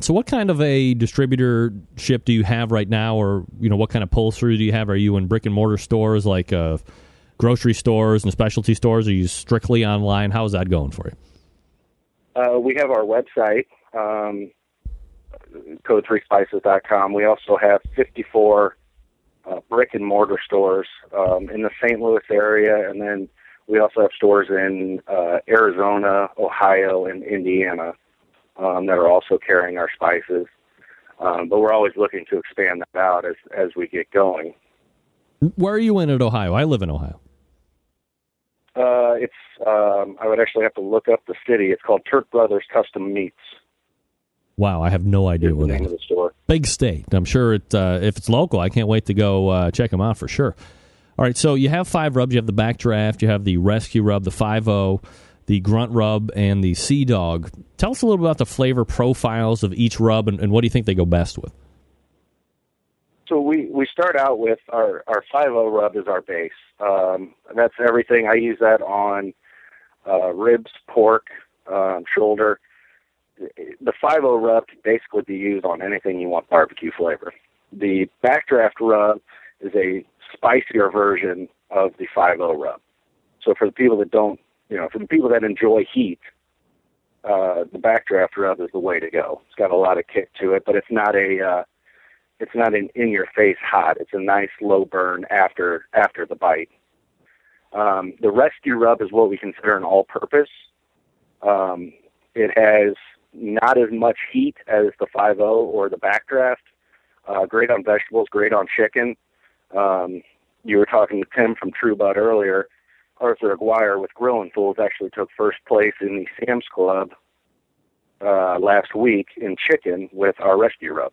So, what kind of a distributorship do you have right now, or you know, what kind of pull through do you have? Are you in brick and mortar stores like uh, grocery stores and specialty stores? Are you strictly online? How's that going for you? Uh, we have our website, um, code3spices.com. We also have 54 uh, brick and mortar stores um, in the St. Louis area, and then we also have stores in uh, Arizona, Ohio, and Indiana um, that are also carrying our spices. Um, but we're always looking to expand that out as as we get going. Where are you in at Ohio? I live in Ohio. Uh, it's um, I would actually have to look up the city. It's called Turk Brothers Custom Meats. Wow, I have no idea where that name is. of the store. Big state. I'm sure it. Uh, if it's local, I can't wait to go uh, check them out for sure. All right, so you have five rubs. You have the backdraft. You have the rescue rub, the five O, the grunt rub, and the sea dog. Tell us a little bit about the flavor profiles of each rub, and, and what do you think they go best with? So we we start out with our our five O rub is our base. Um, that's everything. I use that on uh, ribs, pork, um, shoulder. The five O rub can basically be used on anything you want barbecue flavor. The backdraft rub is a spicier version of the five O rub. So for the people that don't, you know, for the people that enjoy heat, uh, the backdraft rub is the way to go. It's got a lot of kick to it, but it's not a uh, it's not an in your face hot. It's a nice low burn after after the bite. Um, the rescue rub is what we consider an all purpose. Um, it has not as much heat as the 5 or the backdraft. Uh, great on vegetables, great on chicken. Um, you were talking to Tim from True Bud earlier. Arthur Aguirre with Grillin' Fools actually took first place in the Sam's Club uh, last week in chicken with our rescue rub.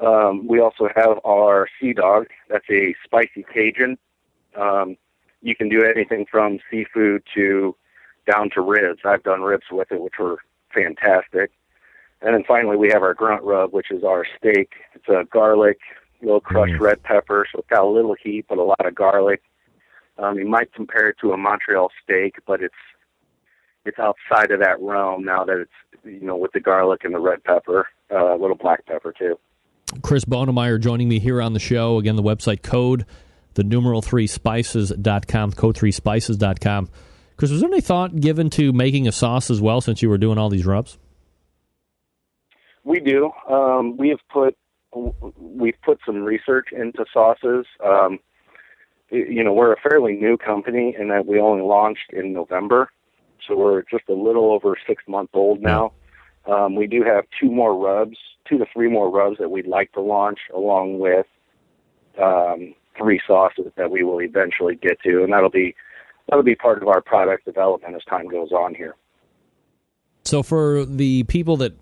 Um, we also have our Sea Dog. That's a spicy Cajun. Um, you can do anything from seafood to down to ribs. I've done ribs with it, which were fantastic. And then finally, we have our grunt rub, which is our steak. It's a garlic, little crushed red pepper, so it's got a little heat, but a lot of garlic. Um, you might compare it to a Montreal steak, but it's it's outside of that realm now that it's you know with the garlic and the red pepper, uh, a little black pepper too. Chris Bohnemeier joining me here on the show. Again, the website code, the numeral 3 spices.com, code 3 spices.com. Chris, was there any thought given to making a sauce as well since you were doing all these rubs? We do. Um, we have put we've put some research into sauces. Um, you know, we're a fairly new company in that we only launched in November, so we're just a little over six months old now. Um, we do have two more rubs, two to three more rubs that we'd like to launch, along with um, three sauces that we will eventually get to, and that'll be that'll be part of our product development as time goes on here. So, for the people that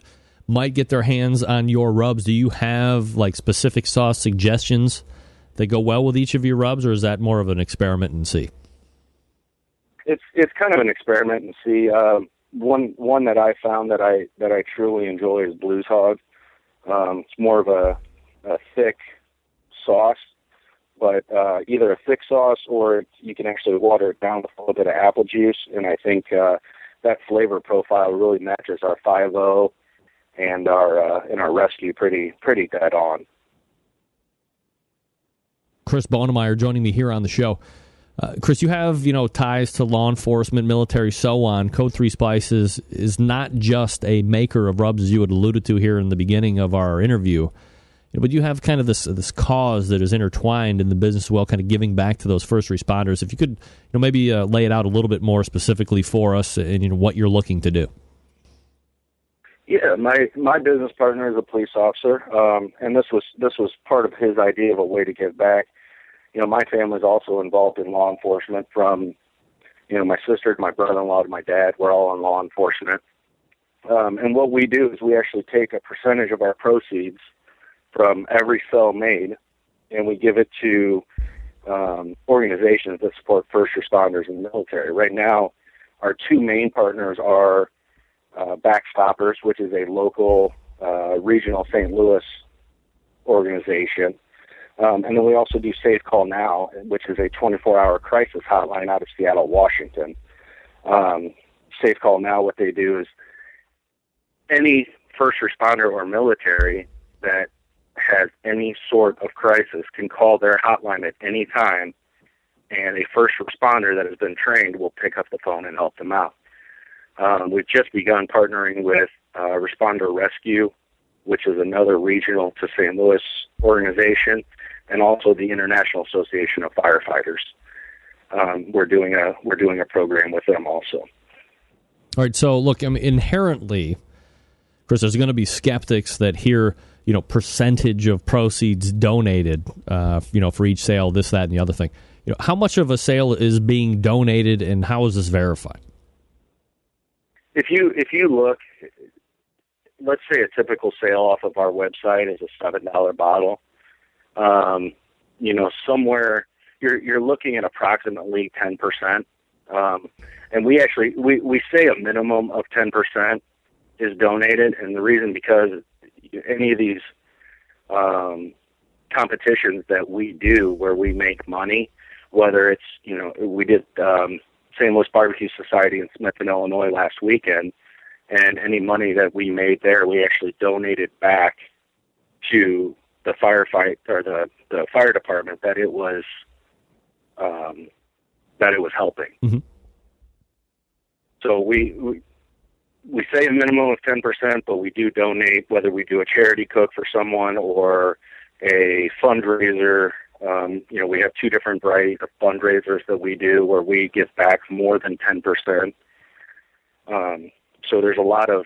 might get their hands on your rubs, do you have like specific sauce suggestions that go well with each of your rubs, or is that more of an experiment and see? it's it's kind of an experiment and see. Um, one one that I found that I that I truly enjoy is Blues Hog. Um, it's more of a, a thick sauce, but uh, either a thick sauce or you can actually water it down with a little bit of apple juice, and I think uh, that flavor profile really matches our five O and our uh, and our rescue pretty pretty dead on. Chris Bohnemeier joining me here on the show. Uh, Chris, you have you know ties to law enforcement, military, so on. Code Three Spices is not just a maker of rubs, as you had alluded to here in the beginning of our interview, but you have kind of this this cause that is intertwined in the business as well, kind of giving back to those first responders. If you could, you know, maybe uh, lay it out a little bit more specifically for us, and you know what you're looking to do. Yeah, my my business partner is a police officer, um, and this was this was part of his idea of a way to give back you know, my family's also involved in law enforcement from, you know, my sister to my brother-in-law to my dad. We're all in law enforcement. Um, and what we do is we actually take a percentage of our proceeds from every sale made and we give it to um, organizations that support first responders in the military. Right now, our two main partners are uh, Backstoppers, which is a local uh, regional St. Louis organization um, and then we also do Safe Call Now, which is a 24-hour crisis hotline out of Seattle, Washington. Um, Safe Call Now, what they do is any first responder or military that has any sort of crisis can call their hotline at any time, and a first responder that has been trained will pick up the phone and help them out. Um, we've just begun partnering with uh, Responder Rescue, which is another regional to St. Louis organization and also the International Association of Firefighters. Um, we're doing a we're doing a program with them also. All right. So look, I mean, inherently, Chris, there's going to be skeptics that hear you know percentage of proceeds donated, uh, you know, for each sale, this, that, and the other thing. You know, how much of a sale is being donated, and how is this verified? If you if you look, let's say a typical sale off of our website is a seven dollar bottle um, you know, somewhere you're you're looking at approximately ten percent. Um, and we actually we, we say a minimum of ten percent is donated, and the reason because any of these um, competitions that we do where we make money, whether it's you know we did um, St. Louis Barbecue Society in Smithton, Illinois last weekend, and any money that we made there, we actually donated back to the firefight or the the fire department that it was um, that it was helping. Mm-hmm. So we, we we say a minimum of ten percent, but we do donate whether we do a charity cook for someone or a fundraiser. Um, you know, we have two different variety of fundraisers that we do where we give back more than ten percent. Um, so there's a lot of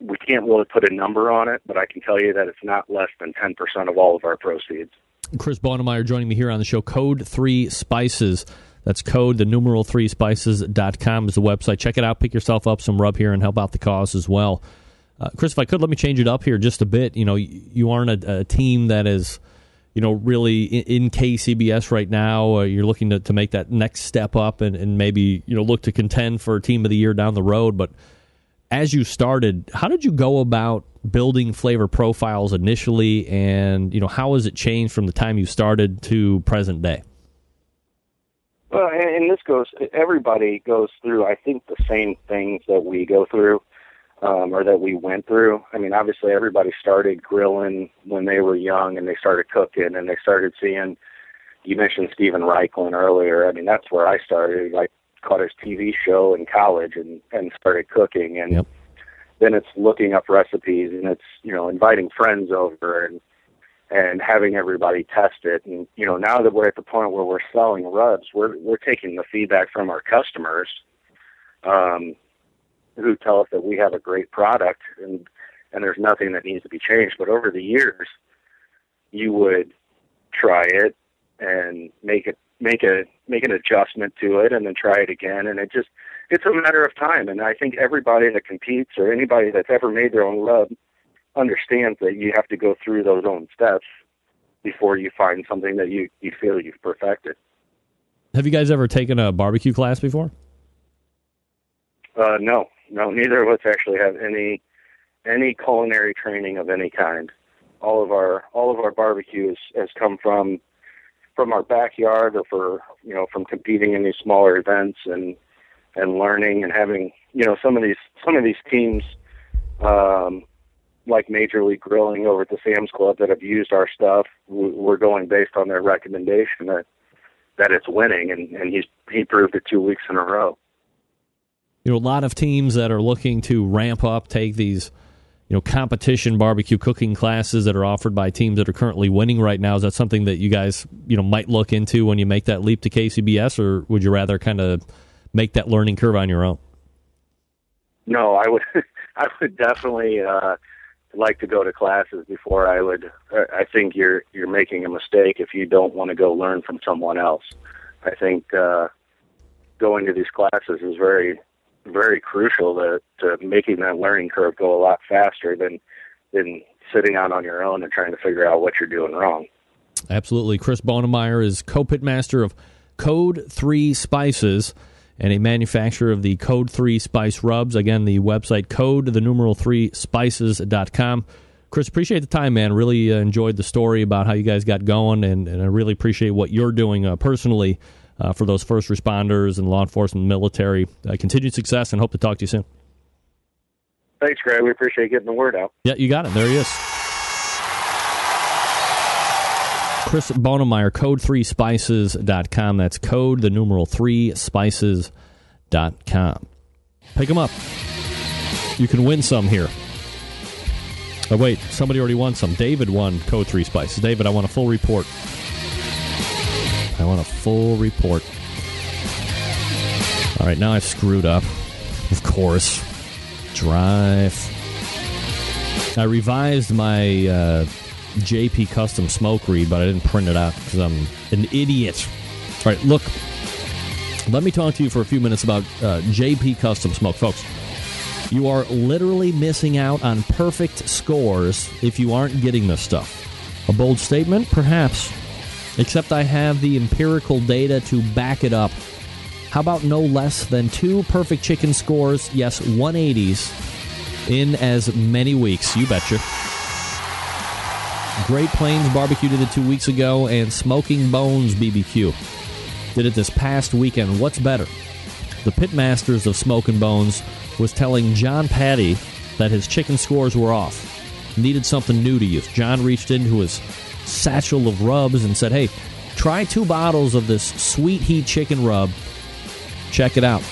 we can't really put a number on it, but I can tell you that it's not less than 10% of all of our proceeds. Chris Bohnemeier joining me here on the show. Code 3 Spices. That's code, the numeral 3 spices.com is the website. Check it out. Pick yourself up some rub here and help out the cause as well. Uh, Chris, if I could, let me change it up here just a bit. You know, you aren't a, a team that is, you know, really in, KCBS right now. Uh, you're looking to, to make that next step up and, and maybe, you know, look to contend for team of the year down the road. But as you started, how did you go about building flavor profiles initially, and you know how has it changed from the time you started to present day? Well, and, this goes. Everybody goes through, I think, the same things that we go through, um, or that we went through. I mean, obviously, everybody started grilling when they were young, and they started cooking, and they started seeing. You mentioned Steven Raichlen earlier. I mean, that's where I started. Like caught his TV show in college and and started cooking and yep. then it's looking up recipes and it's you know inviting friends over and and having everybody test it and you know now that we're at the point where we're selling rubs we're we're taking the feedback from our customers um who tell us that we have a great product and and there's nothing that needs to be changed but over the years you would try it and make it make a make an adjustment to it and then try it again and it just it's a matter of time and I think everybody that competes or anybody that's ever made their own rub understands that you have to go through those own steps before you find something that you you feel you've perfected. Have you guys ever taken a barbecue class before? Uh, no, no, neither of us actually have any any culinary training of any kind. All of our all of our barbecue has, has come from from our backyard or for you know from competing in these smaller events and and learning and having you know some of these some of these teams um, like Major League Grilling over at the Sam's Club that have used our stuff. We're going based on their recommendation that that it's winning, and and he's he proved it two weeks in a row. You know, a lot of teams that are looking to ramp up, take these, you know, competition barbecue cooking classes that are offered by teams that are currently winning right now. Is that something that you guys, you know, might look into when you make that leap to KCBS, or would you rather kind of make that learning curve on your own? No, I would I would definitely uh, like to go to classes before I would. I think you're you're making a mistake if you don't want to go learn from someone else. I think uh, going to these classes is very very crucial to, to making that learning curve go a lot faster than than sitting out on your own and trying to figure out what you're doing wrong. Absolutely. Chris Bohnemeier is co-pitmaster of Code 3 Spices and a manufacturer of the Code 3 Spice Rubs. Again, the website code, the numeral 3 spices.com. Chris, appreciate the time, man. Really uh, enjoyed the story about how you guys got going, and, and I really appreciate what you're doing uh, personally uh, for those first responders and law enforcement, military. Uh, continued success, and hope to talk to you soon. Thanks, Greg. We appreciate getting the word out. Yeah, you got it. There he is. Chris Bohnemeier, code3spices.com. That's code, the numeral 3spices.com. Pick them up. You can win some here. Oh, wait, somebody already won some. David won Code 3 Spices. David, I want a full report. I want a full report. All right, now I've screwed up. Of course. Drive. I revised my uh, JP Custom Smoke read, but I didn't print it out because I'm an idiot. All right, look. Let me talk to you for a few minutes about uh, JP Custom Smoke, folks. You are literally missing out on perfect scores if you aren't getting this stuff. A bold statement? Perhaps. Except I have the empirical data to back it up. How about no less than two perfect chicken scores, yes, 180s, in as many weeks? You betcha. Great Plains Barbecue did it two weeks ago, and Smoking Bones BBQ did it this past weekend. What's better? The pitmasters of Smoking Bones was telling John Patty that his chicken scores were off. Needed something new to use. John reached into his satchel of rubs and said, Hey, try two bottles of this sweet heat chicken rub. Check it out.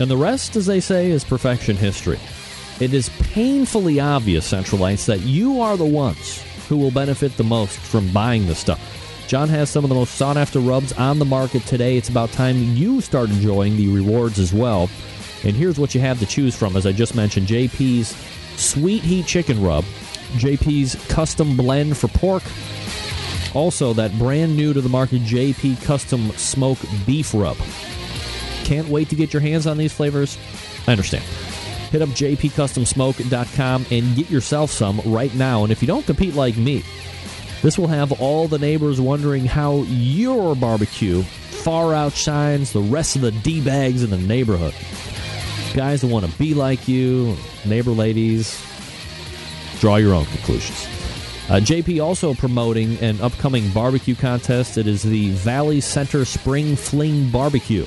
And the rest, as they say, is perfection history. It is painfully obvious, Centralites, that you are the ones who will benefit the most from buying this stuff. John has some of the most sought after rubs on the market today. It's about time you start enjoying the rewards as well. And here's what you have to choose from, as I just mentioned JP's Sweet Heat Chicken Rub, JP's Custom Blend for Pork, also that brand new to the market JP Custom Smoke Beef Rub. Can't wait to get your hands on these flavors? I understand. Hit up jpcustomsmoke.com and get yourself some right now. And if you don't compete like me, this will have all the neighbors wondering how your barbecue far outshines the rest of the D bags in the neighborhood. Guys that want to be like you, neighbor ladies, draw your own conclusions. Uh, JP also promoting an upcoming barbecue contest. It is the Valley Center Spring Fling Barbecue.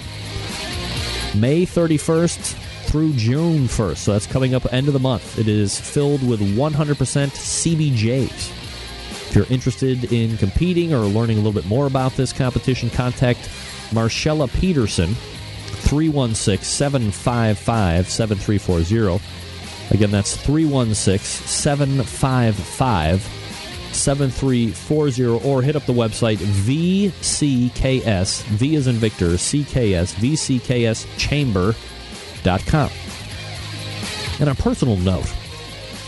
May 31st through June 1st. So that's coming up end of the month. It is filled with 100% CBJs. If you're interested in competing or learning a little bit more about this competition, contact Marcella Peterson, 316 755 7340. Again, that's 316 755 7340 or hit up the website VCKS, V is in Victor, CKS. And a personal note,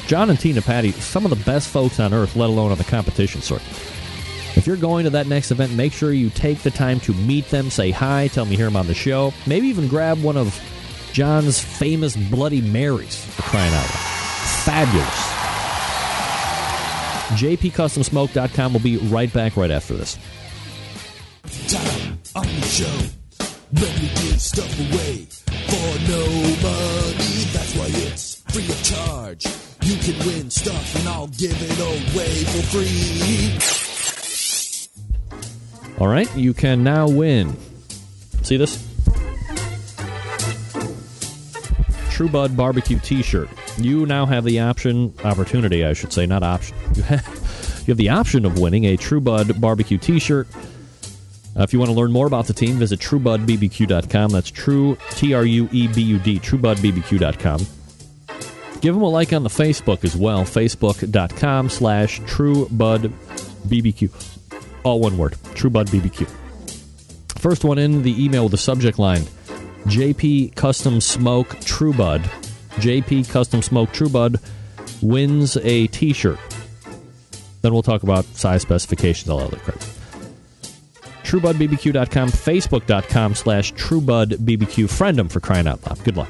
John and Tina Patty, some of the best folks on earth, let alone on the competition circuit. If you're going to that next event, make sure you take the time to meet them, say hi, tell you hear them on the show. Maybe even grab one of John's famous Bloody Marys for crying out loud. Fabulous. JPCustomSmoke.com will be right back right after this. Time on the show. When we give stuff away for no money, that's why it's free of charge. You can win stuff and I'll give it away for free. All right, you can now win. See this? True Bud Barbecue T-shirt. You now have the option, opportunity, I should say, not option. You have, you have the option of winning a True Bud Barbecue T-shirt. Uh, if you want to learn more about the team, visit truebudbbq.com. That's true, T R U E B U D, truebudbbq.com. Give them a like on the Facebook as well, facebook.com slash truebudbbq. All one word, truebudbbq. First one in the email with the subject line JP Custom Smoke True Bud. JP Custom Smoke True Bud wins a t shirt. Then we'll talk about size specifications, all other crap. TrueBudBBQ.com, Facebook.com slash TrueBudBBQ. Friend them for crying out loud. Good luck.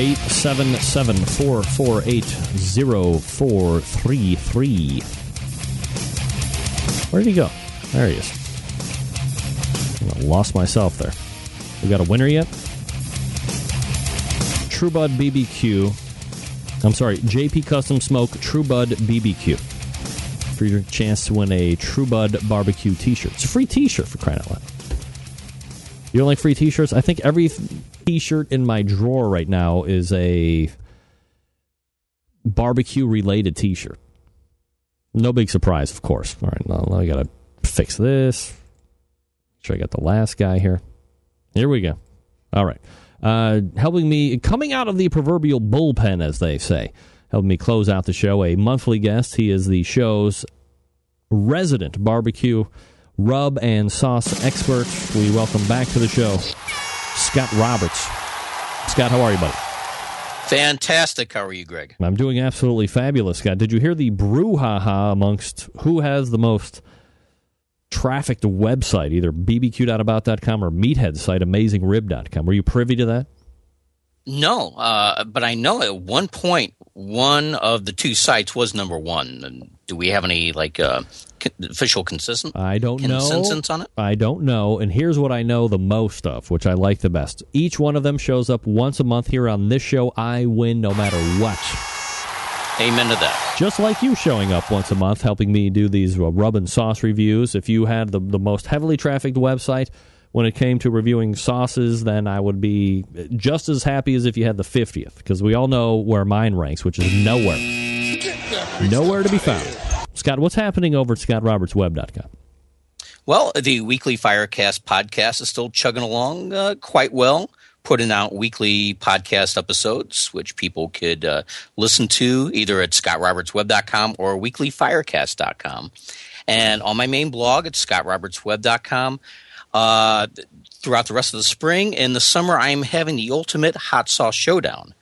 877 448 0433. Where did he go? There he is. Lost myself there. We got a winner yet? True Bud BBQ. I'm sorry, JP Custom Smoke True Bud BBQ. For your chance to win a True Bud barbecue t shirt. It's a free t shirt for crying out loud. You don't like free t shirts? I think every t shirt in my drawer right now is a barbecue related t shirt. No big surprise, of course. All right, now I got to fix this. Make sure I got the last guy here. Here we go. All right. Uh, helping me, coming out of the proverbial bullpen, as they say, helping me close out the show, a monthly guest. He is the show's resident barbecue rub and sauce expert. We welcome back to the show Scott Roberts. Scott, how are you, buddy? Fantastic. How are you, Greg? I'm doing absolutely fabulous, Scott. Did you hear the brouhaha amongst who has the most trafficked website, either bbq.about.com or meathead site, amazingrib.com? Were you privy to that? No, uh, but I know at one point one of the two sites was number one. Do we have any like uh, official consistent? I don't know. Consensus on it? I don't know. And here's what I know the most of, which I like the best. Each one of them shows up once a month here on this show. I win no matter what. Amen to that. Just like you showing up once a month, helping me do these uh, rub and sauce reviews. If you had the, the most heavily trafficked website when it came to reviewing sauces, then I would be just as happy as if you had the 50th, because we all know where mine ranks, which is nowhere. Nowhere to be found. Scott, what's happening over at scottrobertsweb.com? Well, the weekly Firecast podcast is still chugging along uh, quite well, putting out weekly podcast episodes, which people could uh, listen to either at scottrobertsweb.com or weeklyfirecast.com. And on my main blog at scottrobertsweb.com, uh, throughout the rest of the spring. and the summer, I am having the ultimate hot sauce showdown,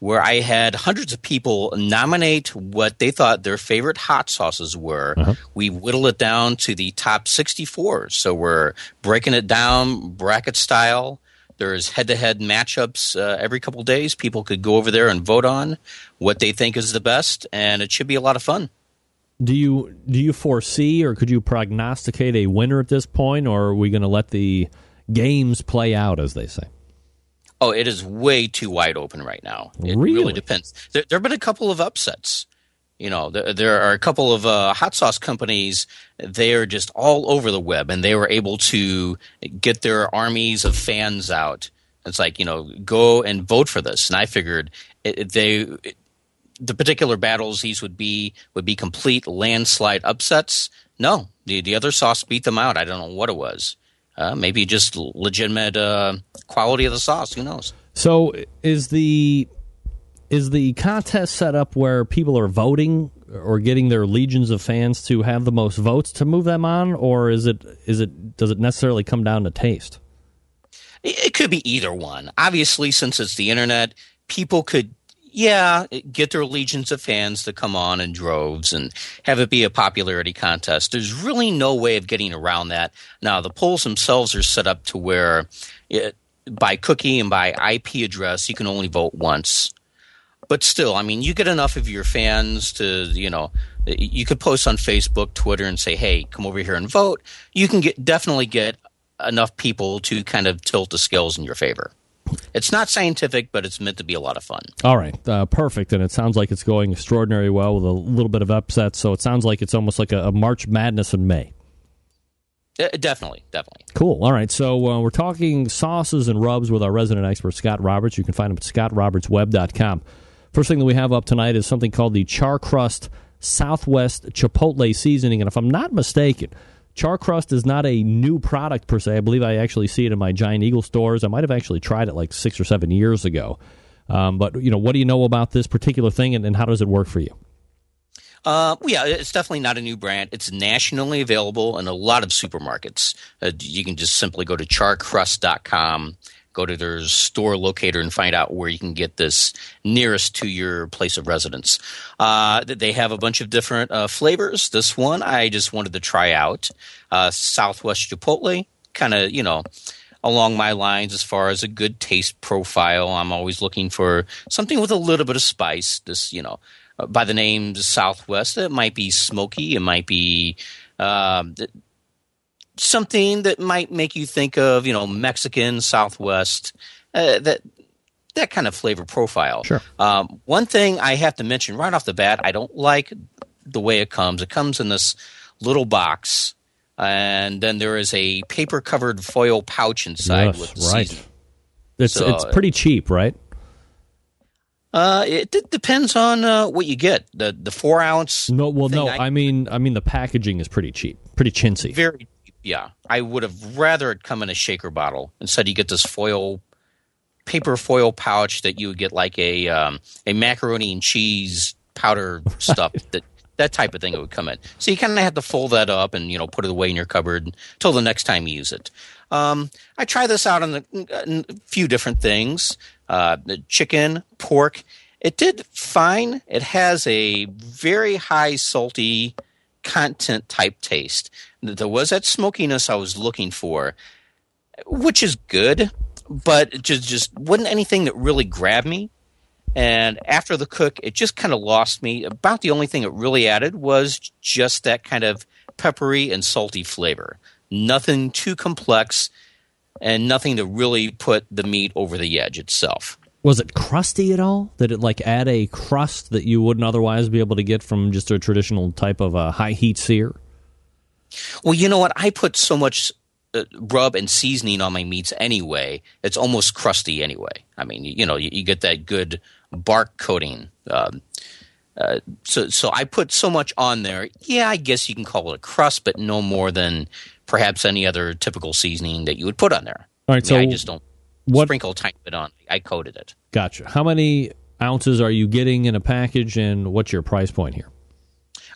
where I had hundreds of people nominate what they thought their favorite hot sauces were. Uh-huh. We whittle it down to the top 64. So we're breaking it down bracket style. There's head to head matchups uh, every couple days. People could go over there and vote on what they think is the best, and it should be a lot of fun. Do you do you foresee or could you prognosticate a winner at this point, or are we going to let the games play out, as they say? Oh, it is way too wide open right now. It Really? really, depends. There, there have been a couple of upsets. You know, there, there are a couple of uh, hot sauce companies. They are just all over the web, and they were able to get their armies of fans out. It's like you know, go and vote for this. And I figured it, it- they, it, the particular battles these would be would be complete landslide upsets. No, the the other sauce beat them out. I don't know what it was. Uh, maybe just legitimate uh, quality of the sauce. Who knows? So is the is the contest set up where people are voting or getting their legions of fans to have the most votes to move them on, or is it is it does it necessarily come down to taste? It it could be either one. Obviously, since it's the internet, people could, yeah, uh, get their legions of fans to come on in droves and have it be a popularity contest. There's really no way of getting around that. Now, the polls themselves are set up to where it, by cookie and by IP address, you can only vote once. But still, I mean, you get enough of your fans to, you know, you could post on Facebook, Twitter, and say, "Hey, come over here and vote." You can get definitely get enough people to kind of tilt the scales in your favor. It's not scientific, but it's meant to be a lot of fun. All right, uh, perfect. And it sounds like it's going extraordinarily well with a little bit of upset. So it sounds like it's almost like a, a March Madness in May. Uh, definitely, definitely. Cool. All right. So uh, we're talking sauces and rubs with our resident expert, Scott Roberts. You can find him at scottrobertsweb.com. First thing that we have up tonight is something called the Char Crust Southwest Chipotle Seasoning. And if I'm not mistaken, Char Crust is not a new product per se. I believe I actually see it in my Giant Eagle stores. I might have actually tried it like six or seven years ago. Um, but, you know, what do you know about this particular thing and, and how does it work for you? Uh, yeah, it's definitely not a new brand. It's nationally available in a lot of supermarkets. Uh, you can just simply go to charcrust.com, go to their store locator, and find out where you can get this nearest to your place of residence. Uh, they have a bunch of different uh, flavors. This one I just wanted to try out. Uh, Southwest Chipotle, kind of, you know, along my lines as far as a good taste profile. I'm always looking for something with a little bit of spice. This, you know, uh, by the name Southwest, it might be smoky. It might be um, something that might make you think of, you know, Mexican Southwest. Uh, that that kind of flavor profile. Sure. Um, one thing I have to mention right off the bat, I don't like the way it comes. It comes in this little box, and then there is a paper covered foil pouch inside Yes, with right. It's, So- it's pretty cheap, right? Uh, it depends on uh, what you get. The the four ounce. No, well, no. I- I mean, I mean the packaging is pretty cheap, pretty chintzy. Very yeah. I would have rather it come in a shaker bottle. Instead, you get this foil, paper foil pouch that you would get like a um, a macaroni and cheese powder stuff that that type of thing it would come in. So you kind of have to fold that up and you know put it away in your cupboard until the next time you use it. Um, I try this out on a, a few different things: uh, chicken, pork. It did fine. It has a very high salty content type taste. There was that smokiness I was looking for, which is good, but just just wasn't anything that really grabbed me. And after the cook, it just kind of lost me. About the only thing it really added was just that kind of peppery and salty flavor. Nothing too complex, and nothing to really put the meat over the edge itself. Was it crusty at all? Did it like add a crust that you wouldn't otherwise be able to get from just a traditional type of a high heat sear? Well, you know what? I put so much uh, rub and seasoning on my meats anyway. It's almost crusty anyway. I mean, you, you know, you, you get that good bark coating. Um, uh, so, so I put so much on there. Yeah, I guess you can call it a crust, but no more than perhaps any other typical seasoning that you would put on there. All right, I, mean, so I just don't what- sprinkle a tiny bit on. I coated it. Gotcha. How many ounces are you getting in a package, and what's your price point here?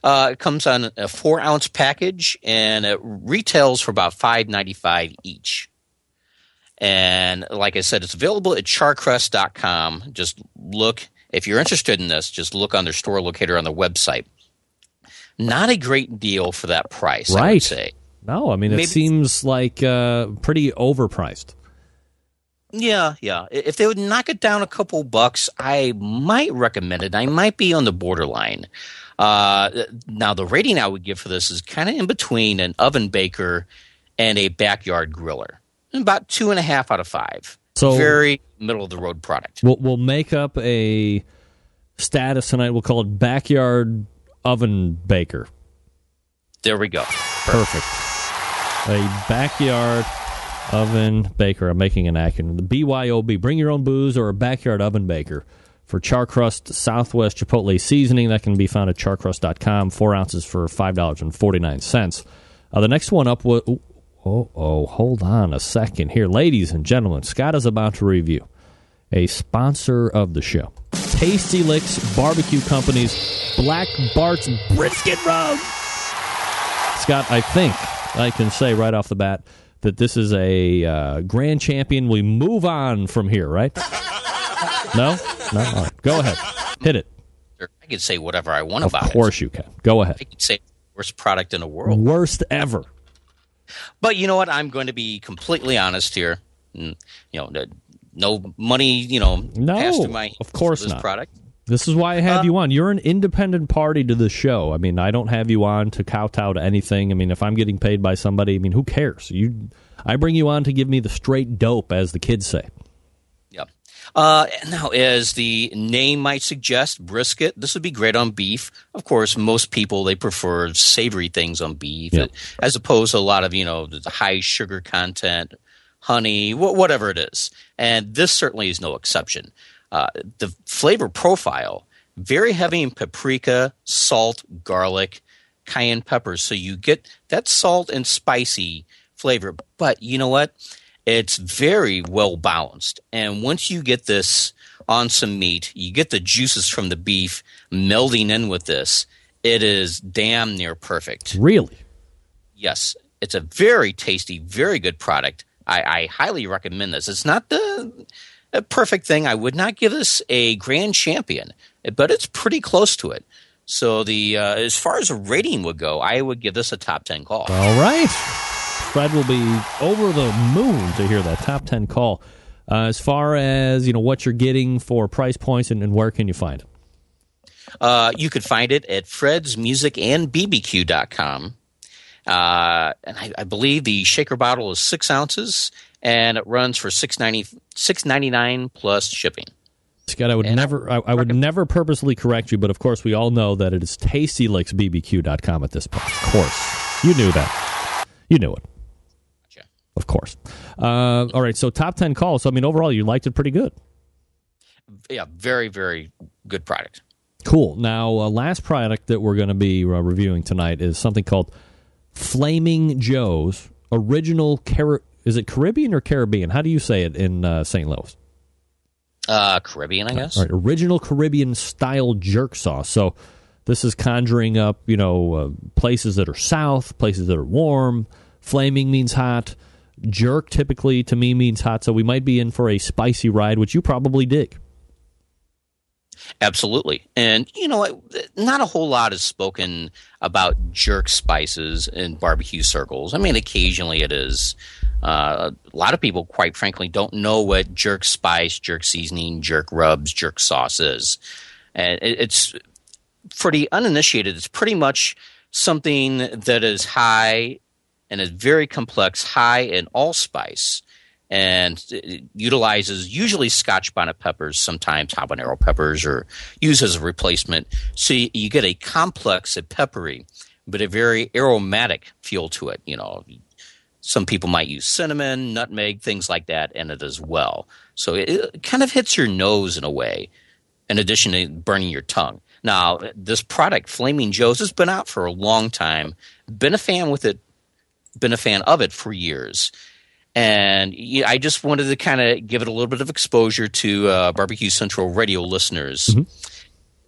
Uh, it comes on a four ounce package and it retails for about five ninety five each. And like I said, it's available at charcrust.com. Just look if you're interested in this, just look on their store locator on the website. Not a great deal for that price, I right. would say. No, I mean it Maybe- seems like uh, pretty overpriced. Yeah, yeah. If they would knock it down a couple bucks, I might recommend it. I might be on the borderline. Uh, now, the rating I would give for this is kind of in between an oven baker and a backyard griller. About two and a half out of five. So- very middle of the road product. We'll, we'll make up a status tonight. We'll call it backyard oven baker. There we go. Perfect. A backyard oven baker. I'm making an acronym. The BYOB. Bring your own booze or a backyard oven baker for char crust Southwest Chipotle seasoning. That can be found at charcrust.com. Four ounces for $5.49. Uh, the next one up was. Oh, oh, hold on a second here. Ladies and gentlemen, Scott is about to review a sponsor of the show. Tasty Licks Barbecue Company's Black Bart's Brisket Rub. Scott, I think I can say right off the bat that this is a uh, grand champion. We move on from here, right? no, no. All right, go ahead, hit it. I can say whatever I want about it. Of course you can. Go ahead. I can say worst product in the world. Worst ever. But you know what? I'm going to be completely honest here. Mm, You know, no money. You know, No, passed through my of course not. product. This is why I have you on. You're an independent party to the show. I mean, I don't have you on to kowtow to anything. I mean, if I'm getting paid by somebody, I mean, who cares? You, I bring you on to give me the straight dope, as the kids say. Uh, now, as the name might suggest, brisket. This would be great on beef. Of course, most people they prefer savory things on beef, as opposed to a lot of you know the high sugar content, honey, wh- whatever it is. And this certainly is no exception. Uh, the flavor profile very heavy in paprika, salt, garlic, cayenne peppers. So you get that salt and spicy flavor. But you know what? It's very well balanced. And once you get this on some meat, you get the juices from the beef melding in with this. It is damn near perfect. Really? Yes, it's a very tasty, very good product. I, I highly recommend this. It's not the a perfect thing. I would not give this a grand champion, but it's pretty close to it. So the uh, as far as a rating would go, I would give this a top ten call. All right. Fred will be over the moon to hear that top 10 call. Uh, as far as, you know, what you're getting for price points and, and where can you find it? Uh, you could find it at fredsmusicandbbq.com. Uh, and I, I believe the shaker bottle is six ounces and it runs for six ninety six ninety nine plus shipping. Scott, I would never, I, I would never purposely correct you, but of course, we all know that it is tastylicksbbq.com at this point. Of course, you knew that. You knew it. Of course. Uh, all right, so top ten calls. So I mean, overall, you liked it pretty good. Yeah, very, very good product. Cool. Now, uh, last product that we're going to be uh, reviewing tonight is something called Flaming Joe's original. Car- is it Caribbean or Caribbean? How do you say it in uh, St. Louis? Uh, Caribbean, I guess. All right, original Caribbean style jerk sauce. So this is conjuring up, you know, uh, places that are south, places that are warm. Flaming means hot. Jerk typically to me means hot. So we might be in for a spicy ride, which you probably dig. Absolutely. And you know? Not a whole lot is spoken about jerk spices in barbecue circles. I mean, occasionally it is. Uh, a lot of people, quite frankly, don't know what jerk spice, jerk seasoning, jerk rubs, jerk sauce is. And it's for the uninitiated, it's pretty much something that is high and is very complex, high in allspice and utilizes usually scotch bonnet peppers, sometimes habanero peppers, or used as a replacement. So you, you get a complex, a peppery, but a very aromatic feel to it. You know, some people might use cinnamon, nutmeg, things like that in it as well. So it, it kind of hits your nose in a way, in addition to burning your tongue. Now, this product, Flaming Joe's, has been out for a long time. Been a fan with it, been a fan of it for years and I just wanted to kind of give it a little bit of exposure to uh, Barbecue Central radio listeners.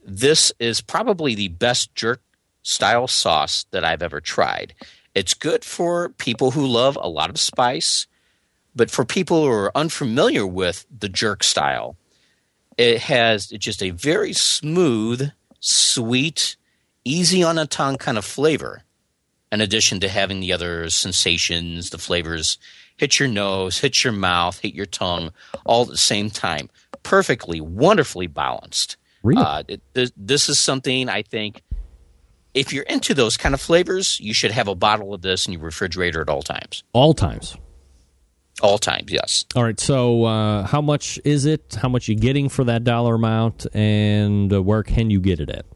This is probably the best jerk style sauce that I've ever tried. It's good for people who love a lot of spice, but for people who are unfamiliar with the jerk style, it has just a very smooth, sweet, easy on the tongue kind of flavor. In addition to having the other sensations, the flavors hit your nose, hit your mouth, hit your tongue, all at the same time. Perfectly, wonderfully balanced. Really? Uh, it, this, this is something I think if you're into those kind of flavors, you should have a bottle of this in your refrigerator at all times. All times. All times, yes. All right. So, uh, how much is it? How much you getting for that dollar amount, and uh, where can you get it at?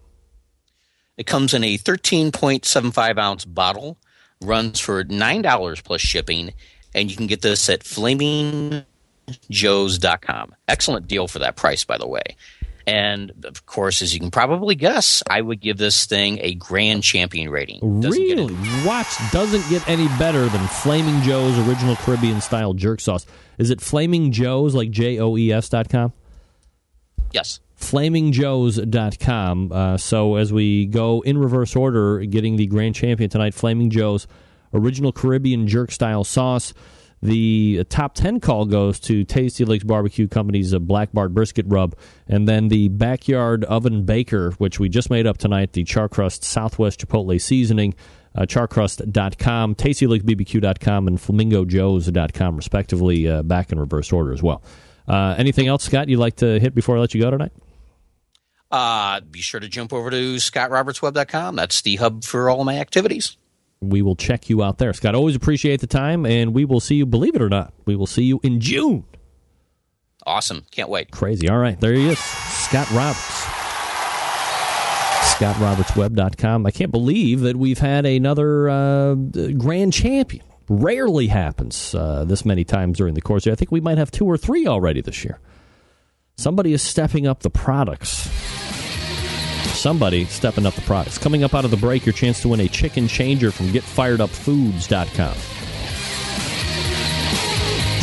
It comes in a 13.75 ounce bottle, runs for $9 plus shipping, and you can get this at flamingjoes.com. Excellent deal for that price, by the way. And of course, as you can probably guess, I would give this thing a grand champion rating. Doesn't really? Watch doesn't get any better than Flaming Joe's original Caribbean style jerk sauce. Is it Flaming Joe's like J O E S dot com? Yes. FlamingJoes.com. Uh, so as we go in reverse order, getting the grand champion tonight, Flaming Joe's original Caribbean jerk style sauce. The top 10 call goes to Tasty Licks Barbecue Company's uh, Black Bart Brisket Rub. And then the Backyard Oven Baker, which we just made up tonight, the Char Crust Southwest Chipotle Seasoning, uh, charcrust.com, tastylicksbbq.com, and flamingojoes.com, respectively, uh, back in reverse order as well. Uh, anything else, Scott, you'd like to hit before I let you go tonight? Uh, be sure to jump over to scottrobertsweb.com. That's the hub for all my activities we will check you out there. Scott, always appreciate the time, and we will see you, believe it or not, we will see you in June. Awesome. Can't wait. Crazy. All right. There he is. Scott Roberts. ScottRobertsWeb.com. I can't believe that we've had another uh, grand champion. Rarely happens uh, this many times during the course. I think we might have two or three already this year. Somebody is stepping up the products somebody stepping up the products. Coming up out of the break, your chance to win a chicken changer from GetFiredUpFoods.com.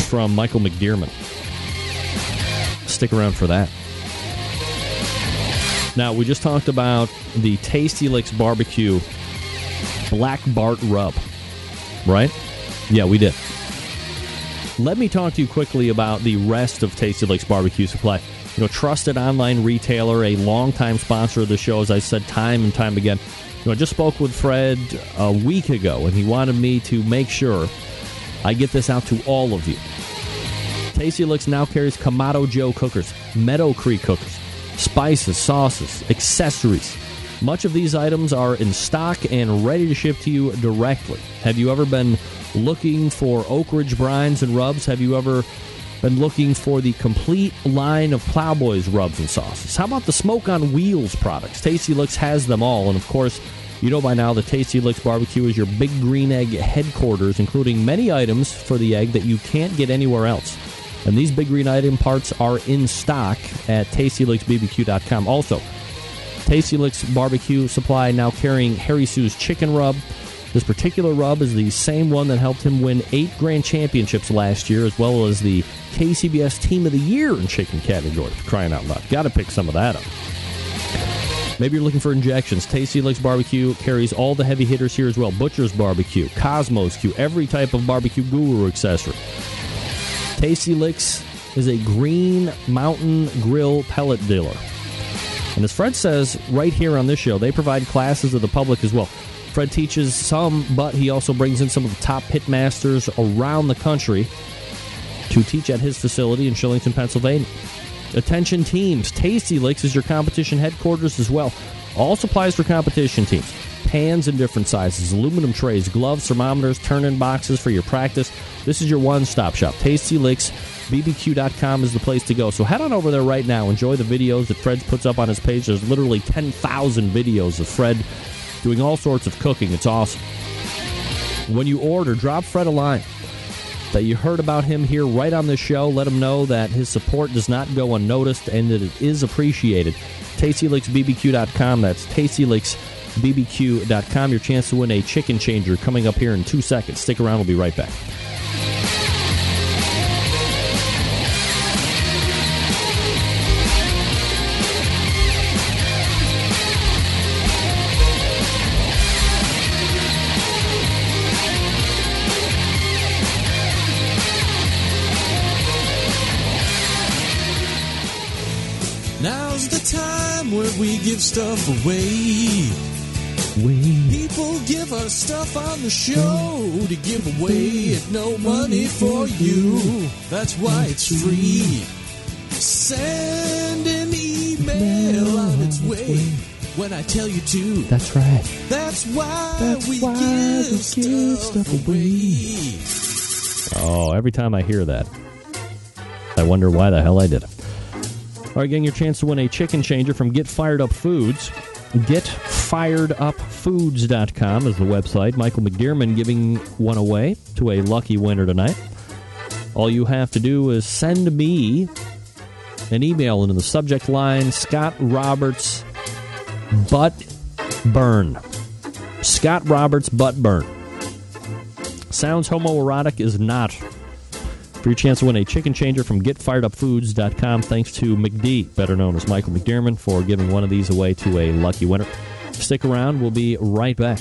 From Michael McDearman. Stick around for that. Now, we just talked about the Tasty Licks Barbecue Black Bart Rub, right? Yeah, we did. Let me talk to you quickly about the rest of Tasty Licks Barbecue Supply you know, trusted online retailer, a longtime sponsor of the show, as I said time and time again. You know, I just spoke with Fred a week ago, and he wanted me to make sure I get this out to all of you. Tasty Licks now carries Kamado Joe cookers, Meadow Creek cookers, spices, sauces, accessories. Much of these items are in stock and ready to ship to you directly. Have you ever been looking for Oak Ridge brines and rubs? Have you ever been looking for the complete line of Plowboys rubs and sauces. How about the Smoke on Wheels products? Tasty Licks has them all, and of course, you know by now the Tasty Licks Barbecue is your big green egg headquarters, including many items for the egg that you can't get anywhere else. And these big green item parts are in stock at tastylicksbbq.com. Also, Tasty Licks Barbecue Supply now carrying Harry Soo's Chicken Rub. This particular rub is the same one that helped him win eight grand championships last year, as well as the KCBS Team of the Year in chicken category. Crying out loud. Got to pick some of that up. Maybe you're looking for injections. Tasty Licks Barbecue carries all the heavy hitters here as well. Butcher's Barbecue, Cosmos Q, every type of barbecue guru accessory. Tasty Licks is a Green Mountain Grill pellet dealer. And as Fred says right here on this show, they provide classes to the public as well. Fred teaches some, but he also brings in some of the top pit masters around the country to teach at his facility in Shillington, Pennsylvania. Attention teams, Tasty Licks is your competition headquarters as well. All supplies for competition teams. Pans in different sizes, aluminum trays, gloves, thermometers, turn in boxes for your practice. This is your one stop shop. Tasty Licks, BBQ.com is the place to go. So head on over there right now. Enjoy the videos that Fred puts up on his page. There's literally 10,000 videos of Fred doing all sorts of cooking. It's awesome. When you order, drop Fred a line that you heard about him here right on the show. Let him know that his support does not go unnoticed and that it is appreciated. TastyLicksBBQ.com. That's TastyLicksBBQ.com. Your chance to win a chicken changer coming up here in two seconds. Stick around. We'll be right back. Where we give stuff away. People give us stuff on the show to give away at no money for you. That's why it's free. Send an email on its way when I tell you to. That's right. That's why, That's we, why give, we stuff give stuff away. Oh, every time I hear that, I wonder why the hell I did it. Right, getting your chance to win a chicken changer from Get Fired Up Foods. GetFiredUpFoods.com is the website. Michael McDearman giving one away to a lucky winner tonight. All you have to do is send me an email into the subject line Scott Roberts butt burn. Scott Roberts butt burn. Sounds homoerotic is not for your chance to win a chicken changer from getfiredupfoods.com. Thanks to McD, better known as Michael McDermott, for giving one of these away to a lucky winner. Stick around. We'll be right back.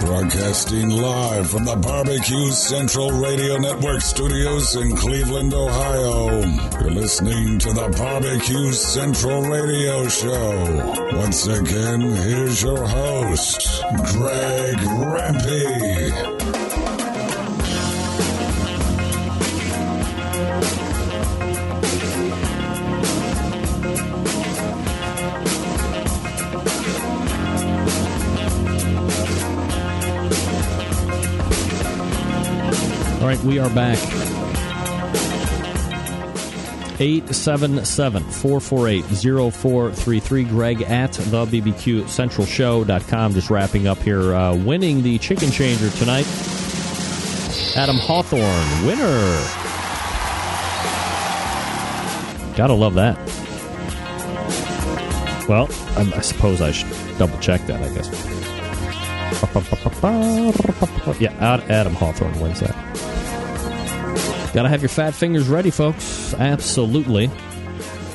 Broadcasting live from the Barbecue Central Radio Network studios in Cleveland, Ohio. You're listening to the Barbecue Central Radio Show. Once again, here's your host, Greg Rempe. All right, we are back. 877 448 0433. Greg at the BBQ Central Show.com. Just wrapping up here. Uh, winning the chicken changer tonight. Adam Hawthorne, winner. Gotta love that. Well, I, I suppose I should double check that, I guess. Yeah, Adam Hawthorne wins that. Got to have your fat fingers ready, folks. Absolutely.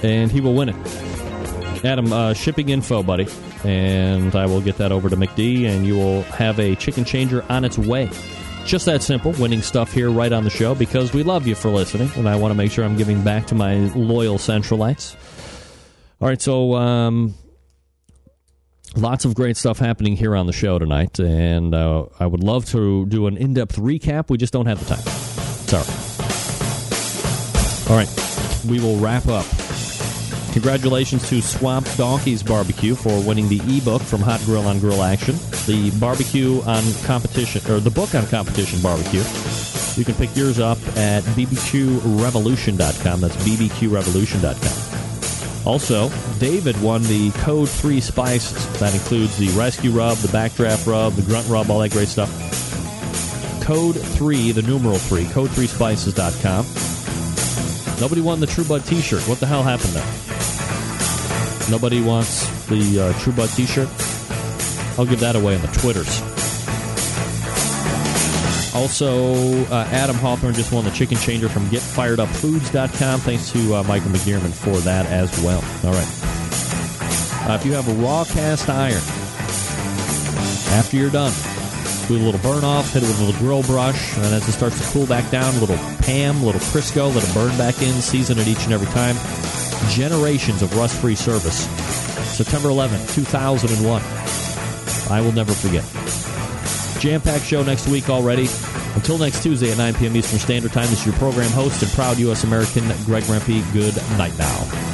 And he will win it. Adam, uh, shipping info, buddy. And I will get that over to McD, and you will have a chicken changer on its way. Just that simple, winning stuff here right on the show because we love you for listening, and I want to make sure I'm giving back to my loyal Centralites. All right, so um, lots of great stuff happening here on the show tonight, and uh, I would love to do an in depth recap. We just don't have the time. Sorry. All right, we will wrap up. Congratulations to Swamp Donkeys Barbecue for winning the ebook from Hot Grill on Grill Action, the barbecue on competition, or the book on competition barbecue. You can pick yours up at bbqrevolution.com. That's bbqrevolution.com. Also, David won the Code 3 spices. That includes the rescue rub, the backdraft rub, the grunt rub, all that great stuff. Code 3, the numeral 3, code3spices.com. Nobody won the TRUEBUD t-shirt. What the hell happened there? Nobody wants the uh, TRUEBUD t-shirt? I'll give that away on the Twitters. Also, uh, Adam Hawthorne just won the chicken changer from GetFiredUpFoods.com. Thanks to uh, Michael McDearman for that as well. All right. Uh, if you have a raw cast iron, after you're done, do a little burn off, hit it with a little grill brush, and as it starts to cool back down, a little Pam, a little Crisco, let it burn back in, season it each and every time. Generations of rust free service. September 11th, 2001. I will never forget. Jam packed show next week already. Until next Tuesday at 9 p.m. Eastern Standard Time, this is your program host and proud U.S. American, Greg Rempe. Good night now.